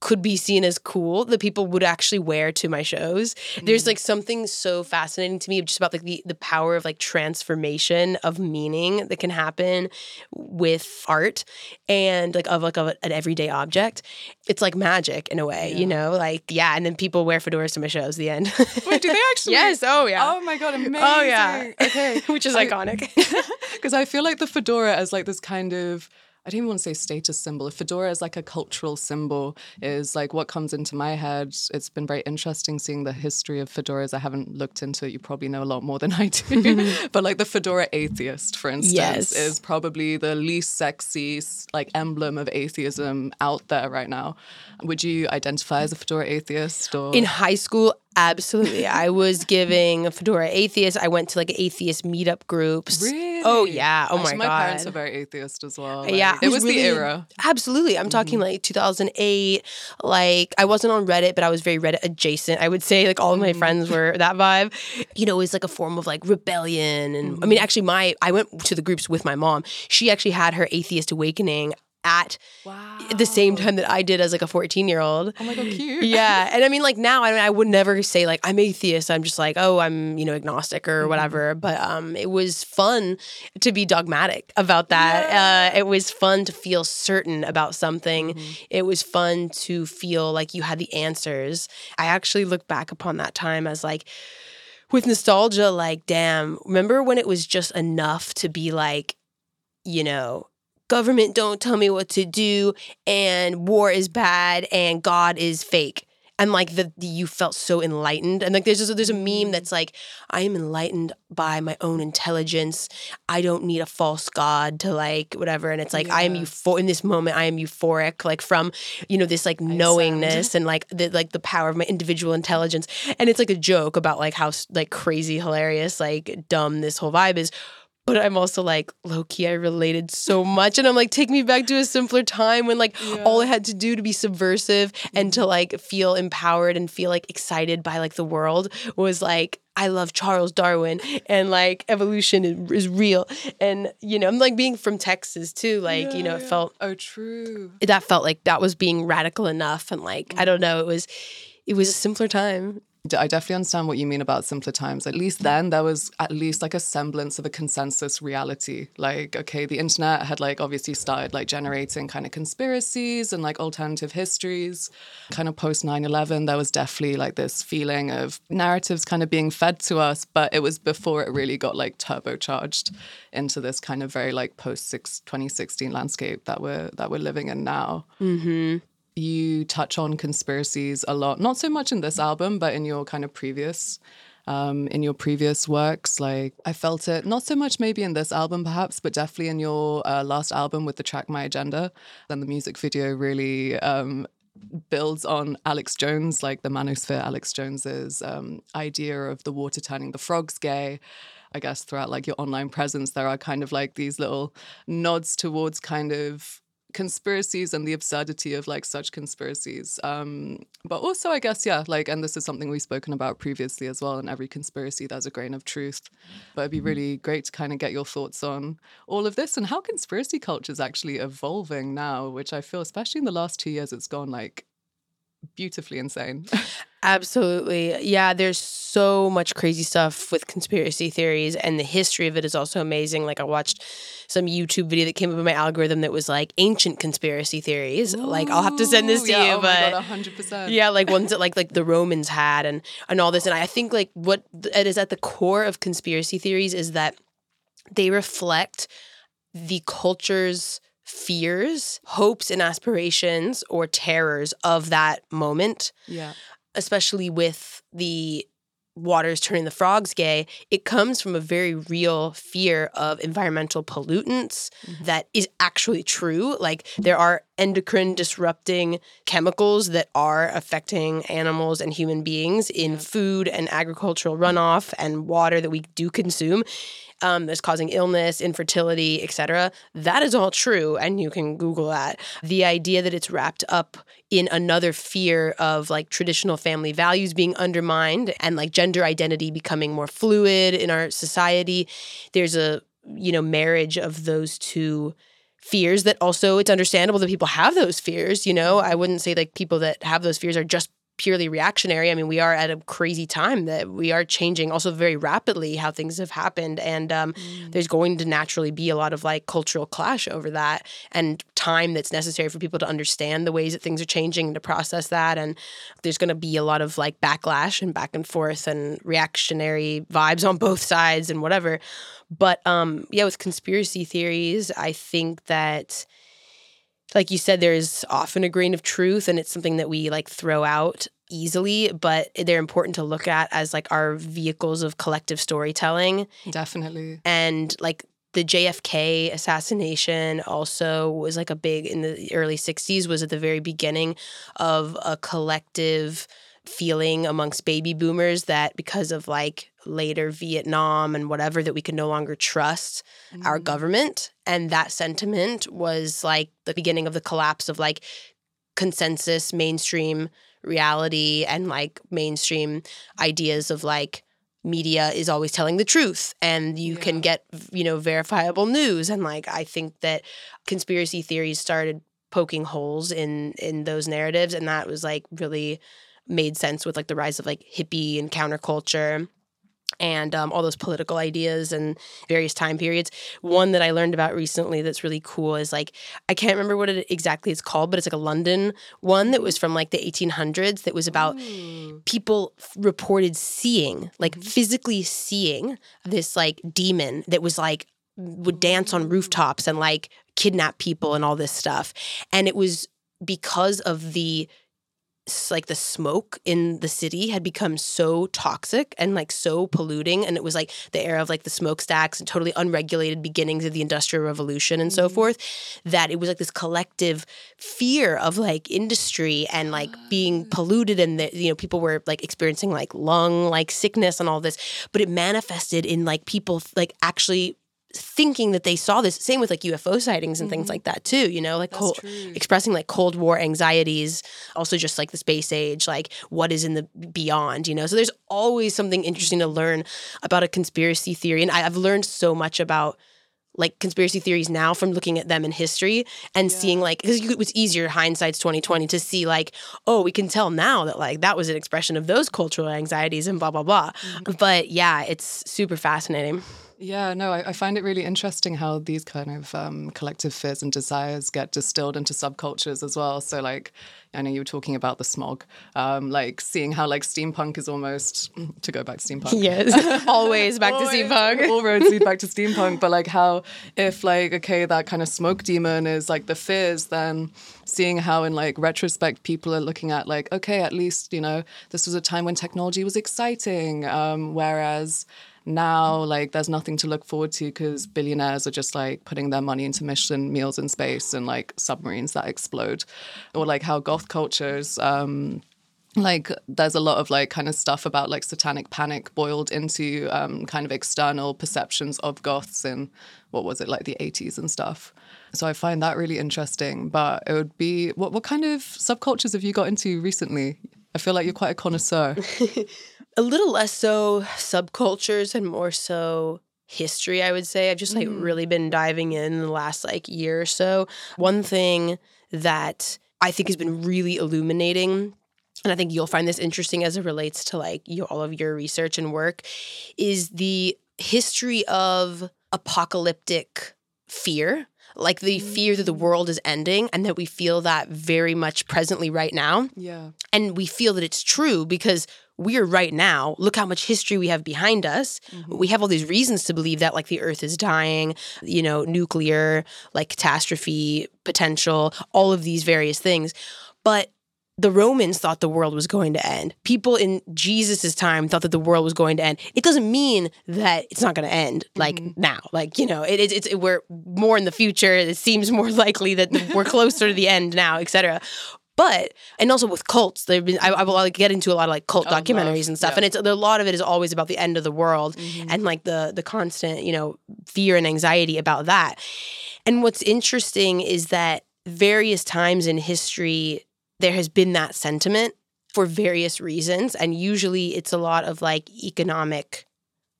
could be seen as cool that people would actually wear to my shows. There's mm. like something so fascinating to me just about like the, the power of like transformation of meaning that can happen with art and like of like of an everyday object. It's like magic in a way, you know? Like yeah, and then people wear fedoras to my shows the end. Wait, do they actually? yes, oh yeah. Oh my god, oh, amazing. Oh yeah. Okay. Which is I- iconic. Because I feel like the fedora as like this kind of I don't even want to say status symbol. A fedora is like a cultural symbol, is like what comes into my head. It's been very interesting seeing the history of fedoras. I haven't looked into it. You probably know a lot more than I do. but like the fedora atheist, for instance, Yes. is probably the least sexy like emblem of atheism out there right now. Would you identify as a fedora atheist or In high school, absolutely. I was giving Fedora Atheist. I went to like atheist meetup groups. Oh, really? Oh yeah. Oh Actually, my, my god. My parents are very atheist as well. yeah, Like, it was really- the era. Absolutely. I'm mm-hmm. talking like 2008. Like, I wasn't on Reddit, but I was very Reddit adjacent. I would say, like, all of my mm-hmm. friends were that vibe. You know, it was like a form of like rebellion. And I mean, mm-hmm. actually, my, I went to the groups with my mom. She actually had her atheist awakening at Wow. the same time that I did as like a 14 year old. Oh my god, cute. yeah. And i mean like now I, mean, I would never say like i'm atheist i'm just like oh i'm you know agnostic or whatever. But um it was fun to be dogmatic about that. Uh it was fun to feel certain about something. It was fun to feel like you had the answers. I actually look back upon that time as like with nostalgia like damn remember when it was just enough to be like you know government don't tell me what to do and war is bad and god is fake. And like the, the you felt so enlightened. And like there's just, there's a meme that's like i am enlightened by my own intelligence. I don't need a false god to like whatever. And it's like i am Yeah. euphor in this moment i am euphoric like from you know this like knowingness and like the like the power of my individual intelligence. And it's like a joke about like how like crazy hilarious like dumb this whole vibe is but I'm also like, low key, I related so much. And I'm like, take me back to a simpler time when like all I had to do to be subversive and to mm-hmm. like feel empowered and feel like excited by like the world was like, I love Charles Darwin and like evolution is, is real. And, you know, I'm like being from Texas too. Like, you know, it felt, Oh, true. that felt like that was being radical enough. And like, I don't mm-hmm. know, it was, it was a simpler time. I definitely understand what you mean about simpler times. At least then, there was at least like a semblance of a consensus reality. Like, okay, the internet had like obviously started like generating kind of conspiracies and like alternative histories. Kind of post 9 11, there was definitely like this feeling of narratives kind of being fed to us, but it was before it really got like turbocharged into this kind of very like post 2016 landscape that we're that we're living in now mm-hmm. You touch on conspiracies a lot not so much in this album but in your kind of previous um, in your previous works. Like i felt it not so much maybe in this album perhaps but definitely in your uh, last album with the track my agenda. And the music video really um, builds on alex jones like the manosphere alex jones's um, idea of the water turning the frogs gay. I guess throughout like your online presence, there are kind of like these little nods towards kind of conspiracies and the absurdity of like such conspiracies. Um, but also, I guess, yeah, like, and this is something we've spoken about previously as well. In every conspiracy, there's a grain of truth. But it'd be mm-hmm. really great to kind of get your thoughts on all of this and how conspiracy culture is actually evolving now, which I feel, especially in the last two years, it's gone like beautifully insane. Absolutely. Yeah, there's so much crazy stuff with conspiracy theories, and the history of it is also amazing. Like, I watched some YouTube video that came up in my algorithm that was like ancient conspiracy theories. Ooh, like, I'll have to send this to yeah, you, oh but God, 100%. yeah, like ones that like like the Romans had, and and all this. And I think like what it is at the core of conspiracy theories is that they reflect the culture's fears, hopes, and aspirations or terrors of that moment. Yeah. Especially with the waters turning the frogs gay, it comes from a very real fear of environmental pollutants mm-hmm. that is actually true. Like there are endocrine disrupting chemicals that are affecting animals and human beings in yeah. food and agricultural runoff and water that we do consume um, that's causing illness, infertility, etc. That is all true, and you can Google that. The idea that it's wrapped up in another fear of like traditional family values being undermined and like gender identity becoming more fluid in our society. There's a you know marriage of those two fears that also it's understandable that people have those fears you know i wouldn't say like people that have those fears are just purely reactionary. I mean, we are at a crazy time that we are changing also very rapidly how things have happened. And um, mm. there's going to naturally be a lot of like cultural clash over that and time that's necessary for people to understand the ways that things are changing and to process that. And there's going to be a lot of like backlash and back and forth and reactionary vibes on both sides and whatever. But um, yeah, with conspiracy theories, I think that like you said, there's often a grain of truth and it's something that we like throw out easily, but they're important to look at as like our vehicles of collective storytelling. Definitely. And like the JFK assassination also was like a big in the early 60s was at the very beginning of a collective feeling amongst baby boomers that because of like later Vietnam and whatever that we could no longer trust mm-hmm. our government and that sentiment was like the beginning of the collapse of like consensus mainstream reality and like mainstream ideas of like media is always telling the truth and you yeah. can get you know verifiable news and like i think that conspiracy theories started poking holes in in those narratives and that was like really made sense with like the rise of like hippie and counterculture and um, all those political ideas and various time periods. One that I learned about recently that's really cool is like I can't remember what it exactly is called, but it's like a London one that was from like the 1800s that was about Ooh. people reported seeing, like mm-hmm. physically seeing this like demon that was like would dance on rooftops and like kidnap people and all this stuff. And it was because of the like the smoke in the city had become so toxic and like so polluting and it was like the era of like the smokestacks and totally unregulated beginnings of the industrial revolution and mm-hmm. so forth that it was like this collective fear of like industry and like being ah. polluted and that you know people were like experiencing like lung like sickness and all this but it manifested in like people like actually thinking that they saw this. Same with like UFO sightings and mm-hmm. things like that too. You know, like cold, expressing like Cold War anxieties. Also, just like the space age, like what is in the beyond. You know, so there's always something interesting to learn about a conspiracy theory, and I, have learned so much about like conspiracy theories now from looking at them in history and yeah. seeing like because it was easier hindsight's 2020 to see like oh we can tell now that like that was an expression of those cultural anxieties and blah blah blah mm-hmm. but yeah it's super fascinating yeah, no, I, I, find it really interesting how these kind of um, collective fears and desires get distilled into subcultures as well. So, like, I know you were talking about the smog, um, like seeing how like steampunk is almost to go back to steampunk. Yes, always back always, to steampunk. All roads lead back to steampunk. But like how if like okay that kind of smoke demon is like the fears, then seeing how in like retrospect people are looking at like okay at least you know this was a time when technology was exciting, um, whereas now like there's nothing to look forward to because billionaires are just like putting their money into mission meals in space and like submarines that explode. Or like how goth cultures um, like there's a lot of like kind of stuff about like satanic panic boiled into um, kind of external perceptions of goths in what was it like the 80s and stuff. So i find that really interesting but it would be what, what kind of subcultures have you got into recently? I feel like you're quite a connoisseur a little less so subcultures and more so history i would say i've just like Mm. really been diving in the last like year or so one thing that i think has been really illuminating and I think you'll find this interesting as it relates to like you, all of your research and work, is the history of apocalyptic fear, like the fear that the world is ending, and that we feel that very much presently right now. yeah And we feel that it's true because we're right now. Look how much history we have behind us. Mm-hmm. We have all these reasons to believe that, like the earth is dying, you know, nuclear, like catastrophe potential, all of these various things. But the Romans thought the world was going to end. People in Jesus's time thought that the world was going to end. It doesn't mean that it's not going to end like mm-hmm. now. Like you know, it, it, it's we're more in the future. It seems more likely that we're closer to the end now, etc. But and also with cults, there've been I, I will like get into a lot of like cult Oh, love. documentaries and stuff, Yeah. and it's a lot of it is always about the end of the world mm-hmm. and like the the constant you know fear and anxiety about that. And what's interesting is that various times in history there has been that sentiment for various reasons, and usually it's a lot of like economic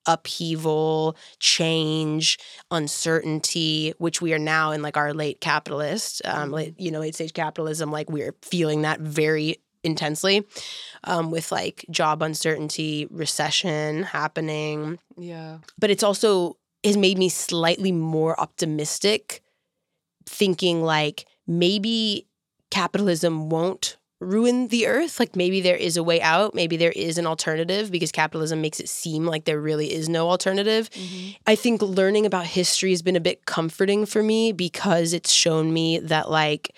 upheaval, change, uncertainty, which we are now in like our late capitalist, um, late, you know, late stage capitalism, like we're feeling that very intensely um, with like job uncertainty, recession happening. yeah But it's also has made me slightly more optimistic, thinking like maybe capitalism won't ruin the earth like maybe there is a way out maybe there is an alternative because capitalism makes it seem like there really is no alternative. Mm-hmm. I think learning about history has been a bit comforting for me because it's shown me that like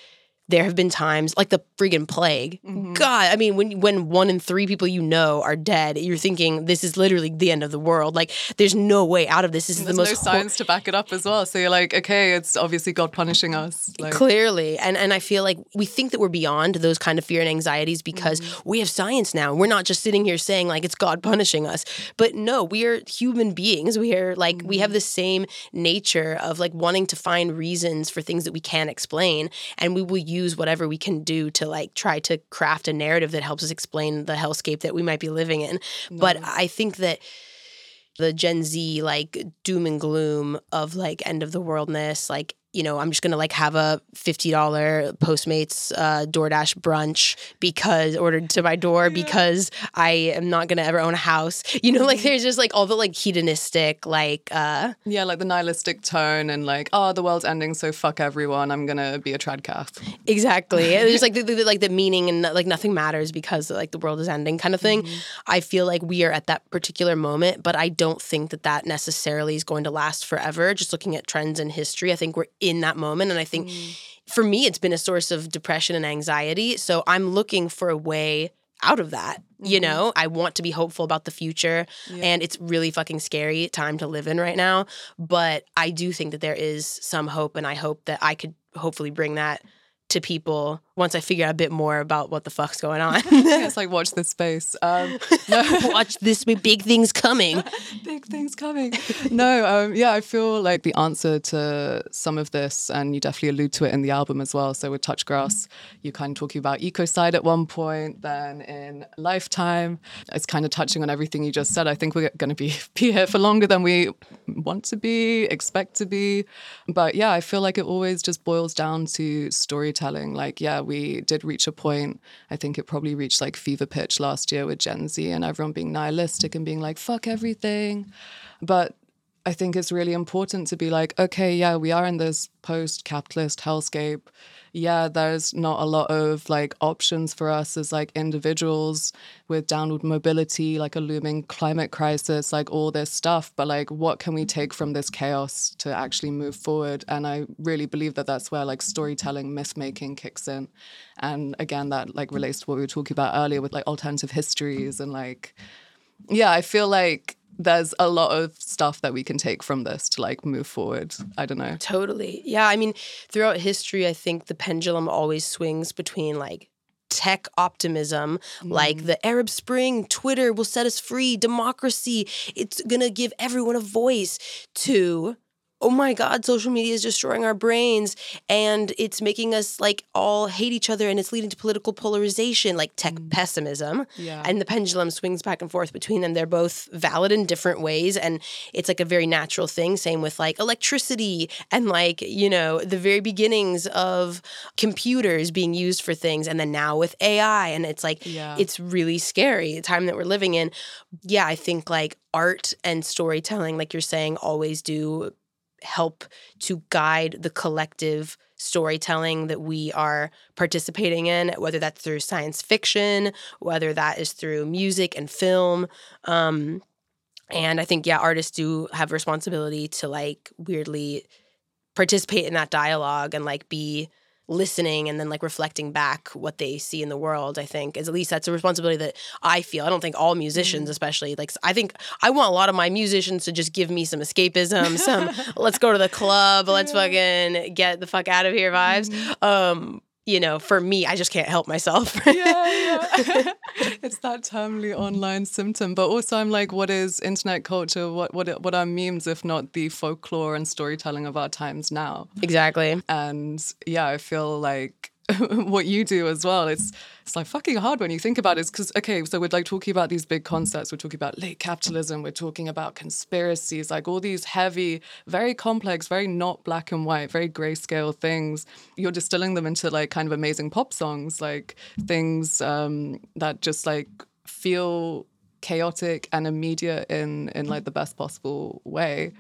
there have been times like the friggin' plague. Mm-hmm. God, I mean, when when one in three people you know are dead, you're thinking this is literally the end of the world. Like, there's no way out of this. This is there's the no most hor- science to back it up as well so you're like okay it's obviously god punishing us like clearly and and i feel like we think that we're beyond those kind of fear and anxieties because we have science now we're not just sitting here saying like it's god punishing us but no we are human beings we are like we have the same nature of like wanting to find reasons for things that we can't explain and we will use whatever we can do to like try to craft a narrative that helps us explain the hellscape that we might be living in. But mm-hmm. i think that the Gen Z like doom and gloom of like end of the worldness, like you know, I'm just gonna like have a fifty dollar Postmates uh, DoorDash brunch because ordered to my door because I am not gonna ever own a house. You know, like there's just like all the like hedonistic like uh Yeah, like the nihilistic tone and like, oh, the world's ending, so fuck everyone. I'm gonna be a trad calf. exactly. There's like the, the, like the meaning and like nothing matters because like the world is ending kind of thing. I feel like we are at that particular moment, but I don't think that that necessarily is going to last forever. Just looking at trends in history, I think we're in that moment, and I think mm. for me, it's been a source of depression and anxiety. So I'm looking for a way out of that. You mm-hmm. know, I want to be hopeful about the future, and it's really fucking scary time to live in right now. But I do think that there is some hope, and I hope that I could hopefully bring that to people once I figure out a bit more about what the fuck's going on. it's like watch this space. Um, no, Watch this with big things coming. big things coming. No, um, yeah, I feel like the answer to some of this, and you definitely allude to it in the album as well. So with Touch Grass, you kind of talking about ecocide at one point, then in Lifetime, it's kind of touching on everything you just said. I think we're going to be be here for longer than we want to be, expect to be. But yeah, I feel like it always just boils down to storytelling. Like, yeah, we did reach a point. I think it probably reached like fever pitch last year with Gen Z and everyone being nihilistic and being like, fuck everything. But I think it's really important to be like, okay, yeah, we are in this post capitalist hellscape. Yeah, there's not a lot of like options for us as like individuals with downward mobility, like a looming climate crisis, like all this stuff. But like, what can we take from this chaos to actually move forward? And I really believe that that's where like storytelling, myth making kicks in. And again, that like relates to what we were talking about earlier with like alternative histories and like, yeah, I feel like there's a lot of stuff that we can take from this to like move forward. I don't know. Totally. Yeah. I mean, throughout history, I think the pendulum always swings between like tech optimism, mm. like the Arab Spring, Twitter will set us free, democracy, it's going to give everyone a voice, to oh my god social media is destroying our brains and it's making us like all hate each other and it's leading to political polarization like tech mm. pessimism yeah. and the pendulum swings back and forth between them they're both valid in different ways and it's like a very natural thing same with like electricity and like you know the very beginnings of computers being used for things and then now with ai and it's like yeah. it's really scary the time that we're living in yeah i think like art and storytelling like you're saying always do help to guide the collective storytelling that we are participating in, whether that's through science fiction, whether that is through music and film. Um, and I think, yeah, artists do have responsibility to like weirdly participate in that dialogue and like be listening and then like reflecting back what they see in the world i think is at least that's a responsibility that i feel. I don't think all musicians mm. especially like i think i want a lot of my musicians to just give me some escapism some let's go to the club let's fucking get the fuck out of here vibes. Mm um you know, for me, I just can't help myself. yeah, yeah. it's that terminally online symptom. But also, I'm like, what is internet culture? What what what are memes if not the folklore and storytelling of our times now? Exactly. And yeah, I feel like what you do as well. It's it's like fucking hard when you think about it. Because okay, so we're like talking about these big concepts. We're talking about late capitalism. We're talking about conspiracies, like all these heavy, very complex, very not black and white, very grayscale things. You're distilling them into like kind of amazing pop songs, like things um, that just like feel chaotic and immediate in in like the best possible way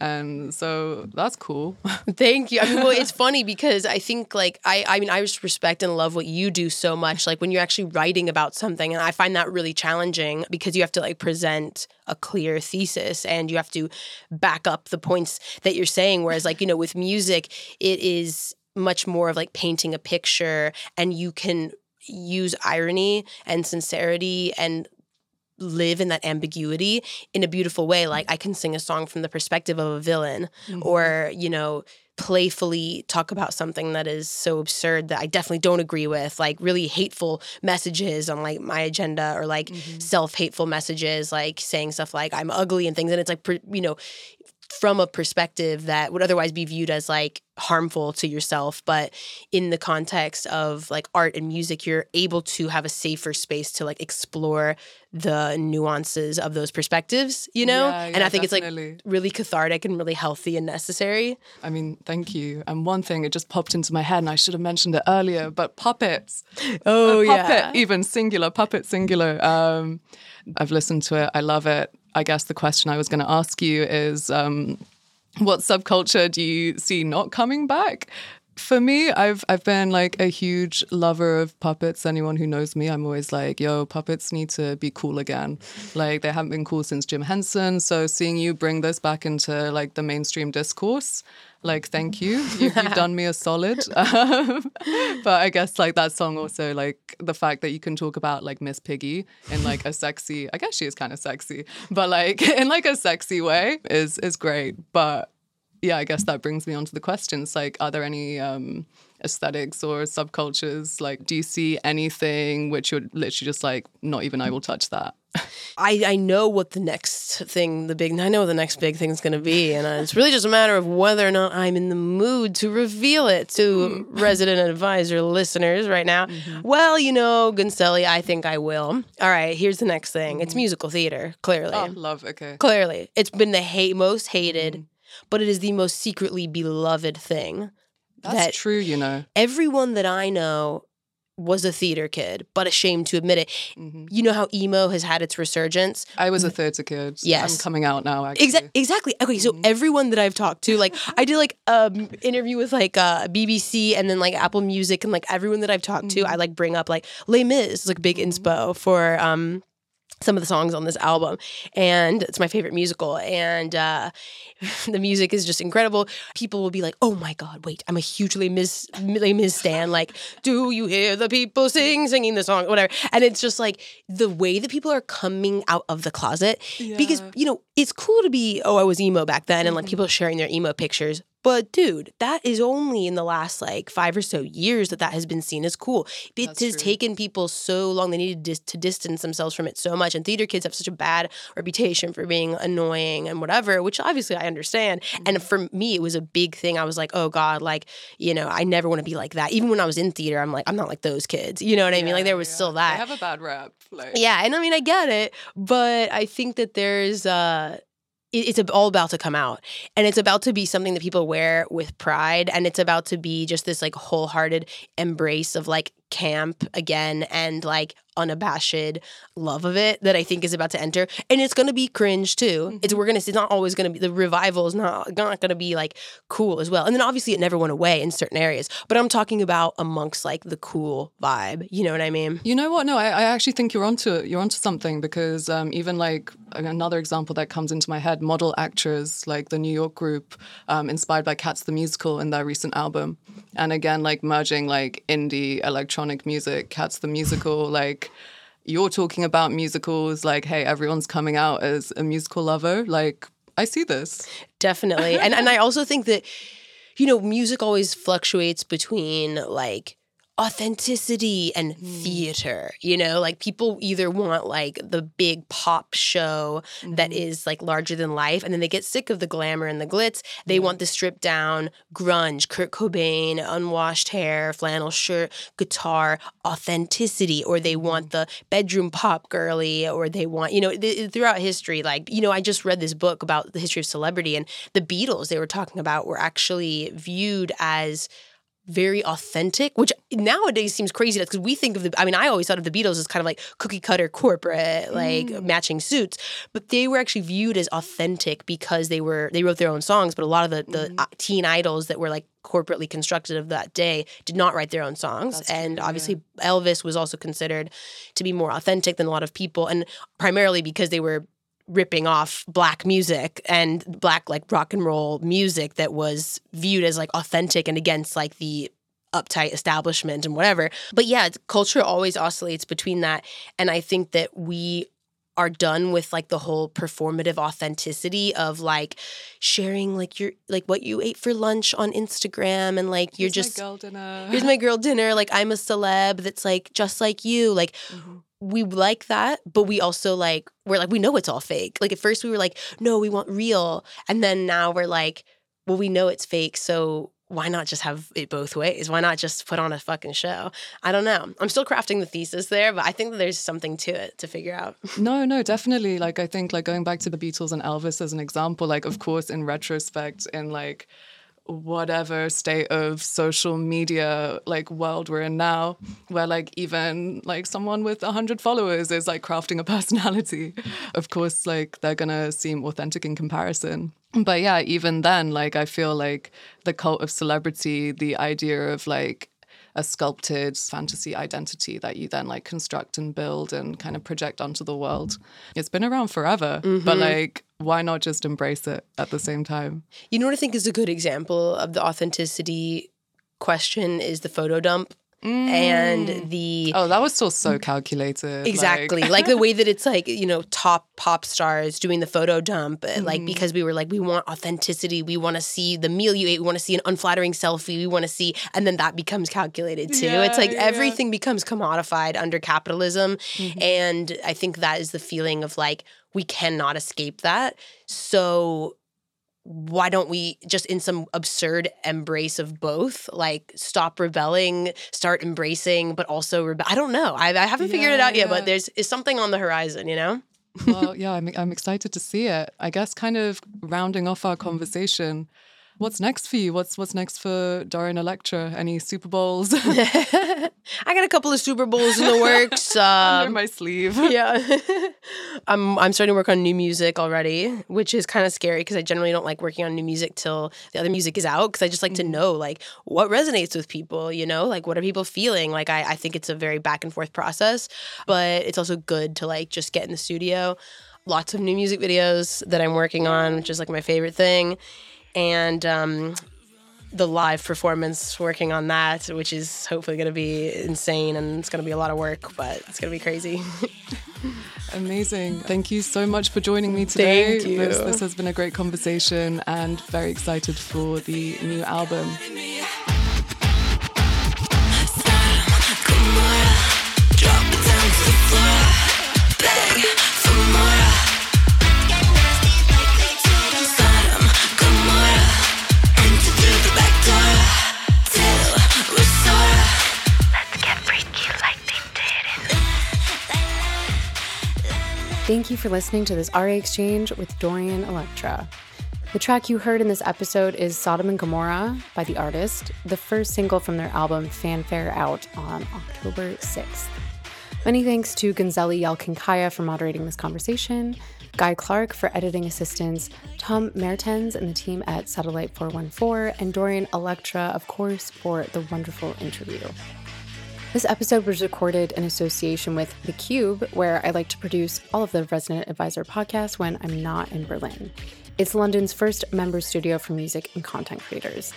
and so that's cool. Thank you. I mean, well, it's funny because I think like I, I mean, I just respect and love what you do so much. Like when you're actually writing about something, and I find that really challenging because you have to like present a clear thesis and you have to back up the points that you're saying. Whereas, like you know, with music, it is much more of like painting a picture, and you can use irony and sincerity and live in that ambiguity in a beautiful way. Like I can sing a song from the perspective of a villain mm-hmm. or, you know, playfully talk about something that is so absurd that I definitely don't agree with, like really hateful messages on like my agenda or like mm-hmm. self-hateful messages, like saying stuff like I'm ugly and things. And it's like, you know, from a perspective that would otherwise be viewed as like harmful to yourself but in the context of like art and music you're able to have a safer space to like explore the nuances of those perspectives you know? Yeah, yeah, and i think definitely. it's like really cathartic and really healthy and necessary. I mean thank you. And one thing it just popped into my head and i should have mentioned it earlier but puppets. Oh puppet, yeah. even singular puppet singular. Um i've listened to it. I love it I guess the question I was going to ask you is um, what subculture do you see not coming back? For me, I've I've been like a huge lover of puppets. Anyone who knows me, I'm always like, yo, puppets need to be cool again. Like they haven't been cool since Jim Henson. So seeing you bring this back into like the mainstream discourse, like thank you you've, you've done me a solid um, but i guess like that song also like the fact that you can talk about like miss piggy in like a sexy i guess she is kind of sexy but like in like a sexy way is is great but yeah i guess that brings me on to the questions like are there any um aesthetics or subcultures like do you see anything which you're literally just like not even i will touch that I, I know what the next thing, the big, I know what the next big thing is going to be. And uh, it's really just a matter of whether or not I'm in the mood to reveal it to mm. resident advisor listeners right now. Mm-hmm. Well, you know, Gunseli, I think I will. All right, here's the next thing mm-hmm. it's musical theater, clearly. Oh, love, okay. Clearly. It's been the hate, most hated, mm. But it is the most secretly beloved thing. That's that true, you know. Everyone that I know was a theater kid, but ashamed to admit it. Mm-hmm. You know how emo has had its resurgence? I was a theater kid. Yes. I'm coming out now, actually. Exa- exactly. Okay, so mm-hmm. everyone that I've talked to, like, I did like an um, interview with like uh, BBC and then like Apple Music and like everyone that I've talked mm-hmm. to, I like bring up like Les Mis, like big mm-hmm. inspo for um some of the songs on this album and it's my favorite musical and uh, the music is just incredible people will be like oh my god wait i'm a hugely miss miss stan like do you hear the people sing singing the song whatever and it's just like the way that people are coming out of the closet yeah. because you know it's cool to be oh i was emo back then and like mm-hmm. people sharing their emo pictures But dude, that is only in the last like five or so years that that has been seen as cool. It That's has true. taken people so long; they needed dis- to distance themselves from it so much. And theater kids have such a bad reputation for being annoying and whatever, which obviously I understand. Mm-hmm. And for me, it was a big thing. I was like, oh god, like you know, I never want to be like that. Even when I was in theater, I'm like, I'm not like those kids. You know what I mean? Like there was Yeah, still that. They have a bad rep. Like, Yeah, and I mean I get it, but I think that there's uh it's all about to come out and it's about to be something that people wear with pride and it's about to be just this like wholehearted embrace of like camp again and like unabashed love of it that I think is about to enter and it's going to be cringe too. It's we're going to it's not always going to be the revival is not not going to be like cool as well. And then obviously it never went away in certain areas, but I'm talking about amongst like the cool vibe, you know what I mean? You know what? No, I, I actually think you're onto it. You're onto something because um, even like another example that comes into my head, Model/Actriz like the New York group, um, inspired by Cats the musical in their recent album, and again like merging like indie electronic music, Cats the musical, like. You're talking about musicals, like, hey, everyone's coming out as a musical lover. Like, I see this. Definitely. and and I also think that you know, music always fluctuates between like authenticity and hmm. theater. You know, like people either want like the big pop show that mm-hmm. is like larger than life and then they get sick of the glamour and the glitz. They want the stripped down grunge, Kurt Cobain, unwashed hair, flannel shirt, guitar, authenticity or they want mm-hmm. the bedroom pop girly or they want, you know, th- throughout history like, you know, I just read this book about the history of celebrity and the Beatles they were talking about were actually viewed as very authentic, which nowadays seems crazy because we think of the. I mean, I always thought of the Beatles as kind of like cookie cutter corporate, like matching suits, but they were actually viewed as authentic because they were they wrote their own songs. But a lot of the the uh, teen idols that were like corporately constructed of that day did not write their own songs, That's true, and yeah. obviously Elvis was also considered to be more authentic than a lot of people, and primarily because they were ripping off black music and black like rock and roll music that was viewed as like authentic and against like the uptight establishment and whatever. But yeah, culture always oscillates between that and I think that we are done with like the whole performative authenticity of like sharing like your like what you ate for lunch on Instagram and like you're Here's my just girl dinner. here's my girl dinner like i'm a celeb that's like just like you like Mhm. We like that but we also like we're like we know it's all fake. Like at first we were like no we want real and then now we're like well we know it's fake so why not just have it both ways? Why not just put on a fucking show? I don't know. I'm still crafting the thesis there but i think there's something to it to figure out. No, no, definitely. Like I think like going back to the Beatles and Elvis as an example, like of course in retrospect in like whatever state of social media like world we're in now where like even like someone with 100 followers is like crafting a personality. Of course like they're gonna seem authentic in comparison. But yeah even then like i feel like the cult of celebrity the idea of like a sculpted fantasy identity that you then like construct and build and kind of project onto the world. It's been around forever, but mm-hmm. like, why not just embrace it at the same time? you know what i think is a good example of the authenticity question is the photo dump and the Oh, that was still so calculated. Exactly. Like, Like, the way that it's like, you know, top pop stars doing the photo dump, uh, Mm-hmm. like because we were like, we want authenticity. We want to see the meal you ate. We want to see an unflattering selfie. We want to see, and then that becomes calculated too. it's like yeah. everything becomes commodified under capitalism. Mm-hmm. And I think that is the feeling of like, we cannot escape that. So why don't we just in some absurd embrace of both like stop rebelling start embracing but also rebe- i don't know i, I haven't figured it Yeah, out yet yeah. but there's is something on the horizon you know well, yeah, I'm, I'm excited to see it. I guess kind of rounding off our conversation. What's next for you? What's what's next for Dorian Electra? Any Super Bowls? I got a couple of super bowls in the works under um, my sleeve? yeah. I'm i'm starting to work on new music already which is kind of scary because i generally don't like working on new music till the other music is out because i just like to know like what resonates with people you know? Like what are people feeling? Like I, I think it's a very back and forth process but it's also good to like just get in the studio. Lots of new music videos that i'm working on which is like my favorite thing and um the live performance working on that, which is hopefully going to be insane and it's going to be a lot of work, but it's going to be crazy. Amazing. Thank you so much for joining me today. Thank you. This, this has been a great conversation and very excited for the new album. Thank you for listening to this RA Exchange with Dorian Electra. The track you heard in this episode is Sodom and Gomorrah by the artist, the first single from their album Fanfare out on October 6th. Many thanks to Gunseli Yalcinkaya for moderating this conversation, Guy Clark for editing assistance, Tom Mertens and the team at Satellite 414, and Dorian Electra, of course, for the wonderful interview. This episode was recorded in association with The Qube, where I like to produce all of the Resident Advisor podcasts when I'm not in Berlin. It's London's first member studio for music and content creators.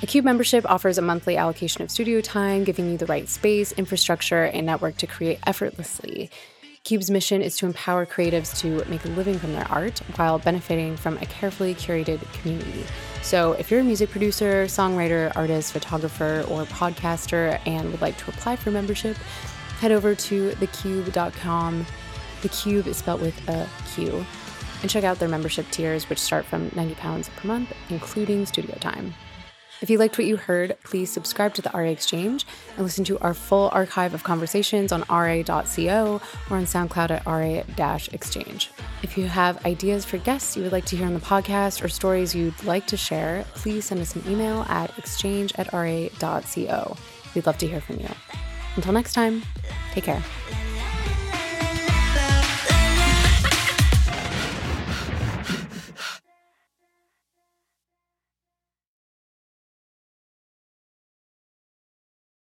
The Qube membership offers a monthly allocation of studio time, giving you the right space, infrastructure, and network to create effortlessly. Qube's mission is to empower creatives to make a living from their art while benefiting from a carefully curated community. So, if you're a music producer, songwriter, artist, photographer, or podcaster and would like to apply for membership, head over to theqube.com. The Qube is spelled with a Q. And check out their membership tiers, which start from £90 per month, including studio time. If you liked what you heard, please subscribe to the RA Exchange and listen to our full archive of conversations on ra.co or on SoundCloud at ra-exchange. If you have ideas for guests you would like to hear on the podcast or stories you'd like to share, please send us an email at exchange at ra.co. We'd love to hear from you. Until next time, take care.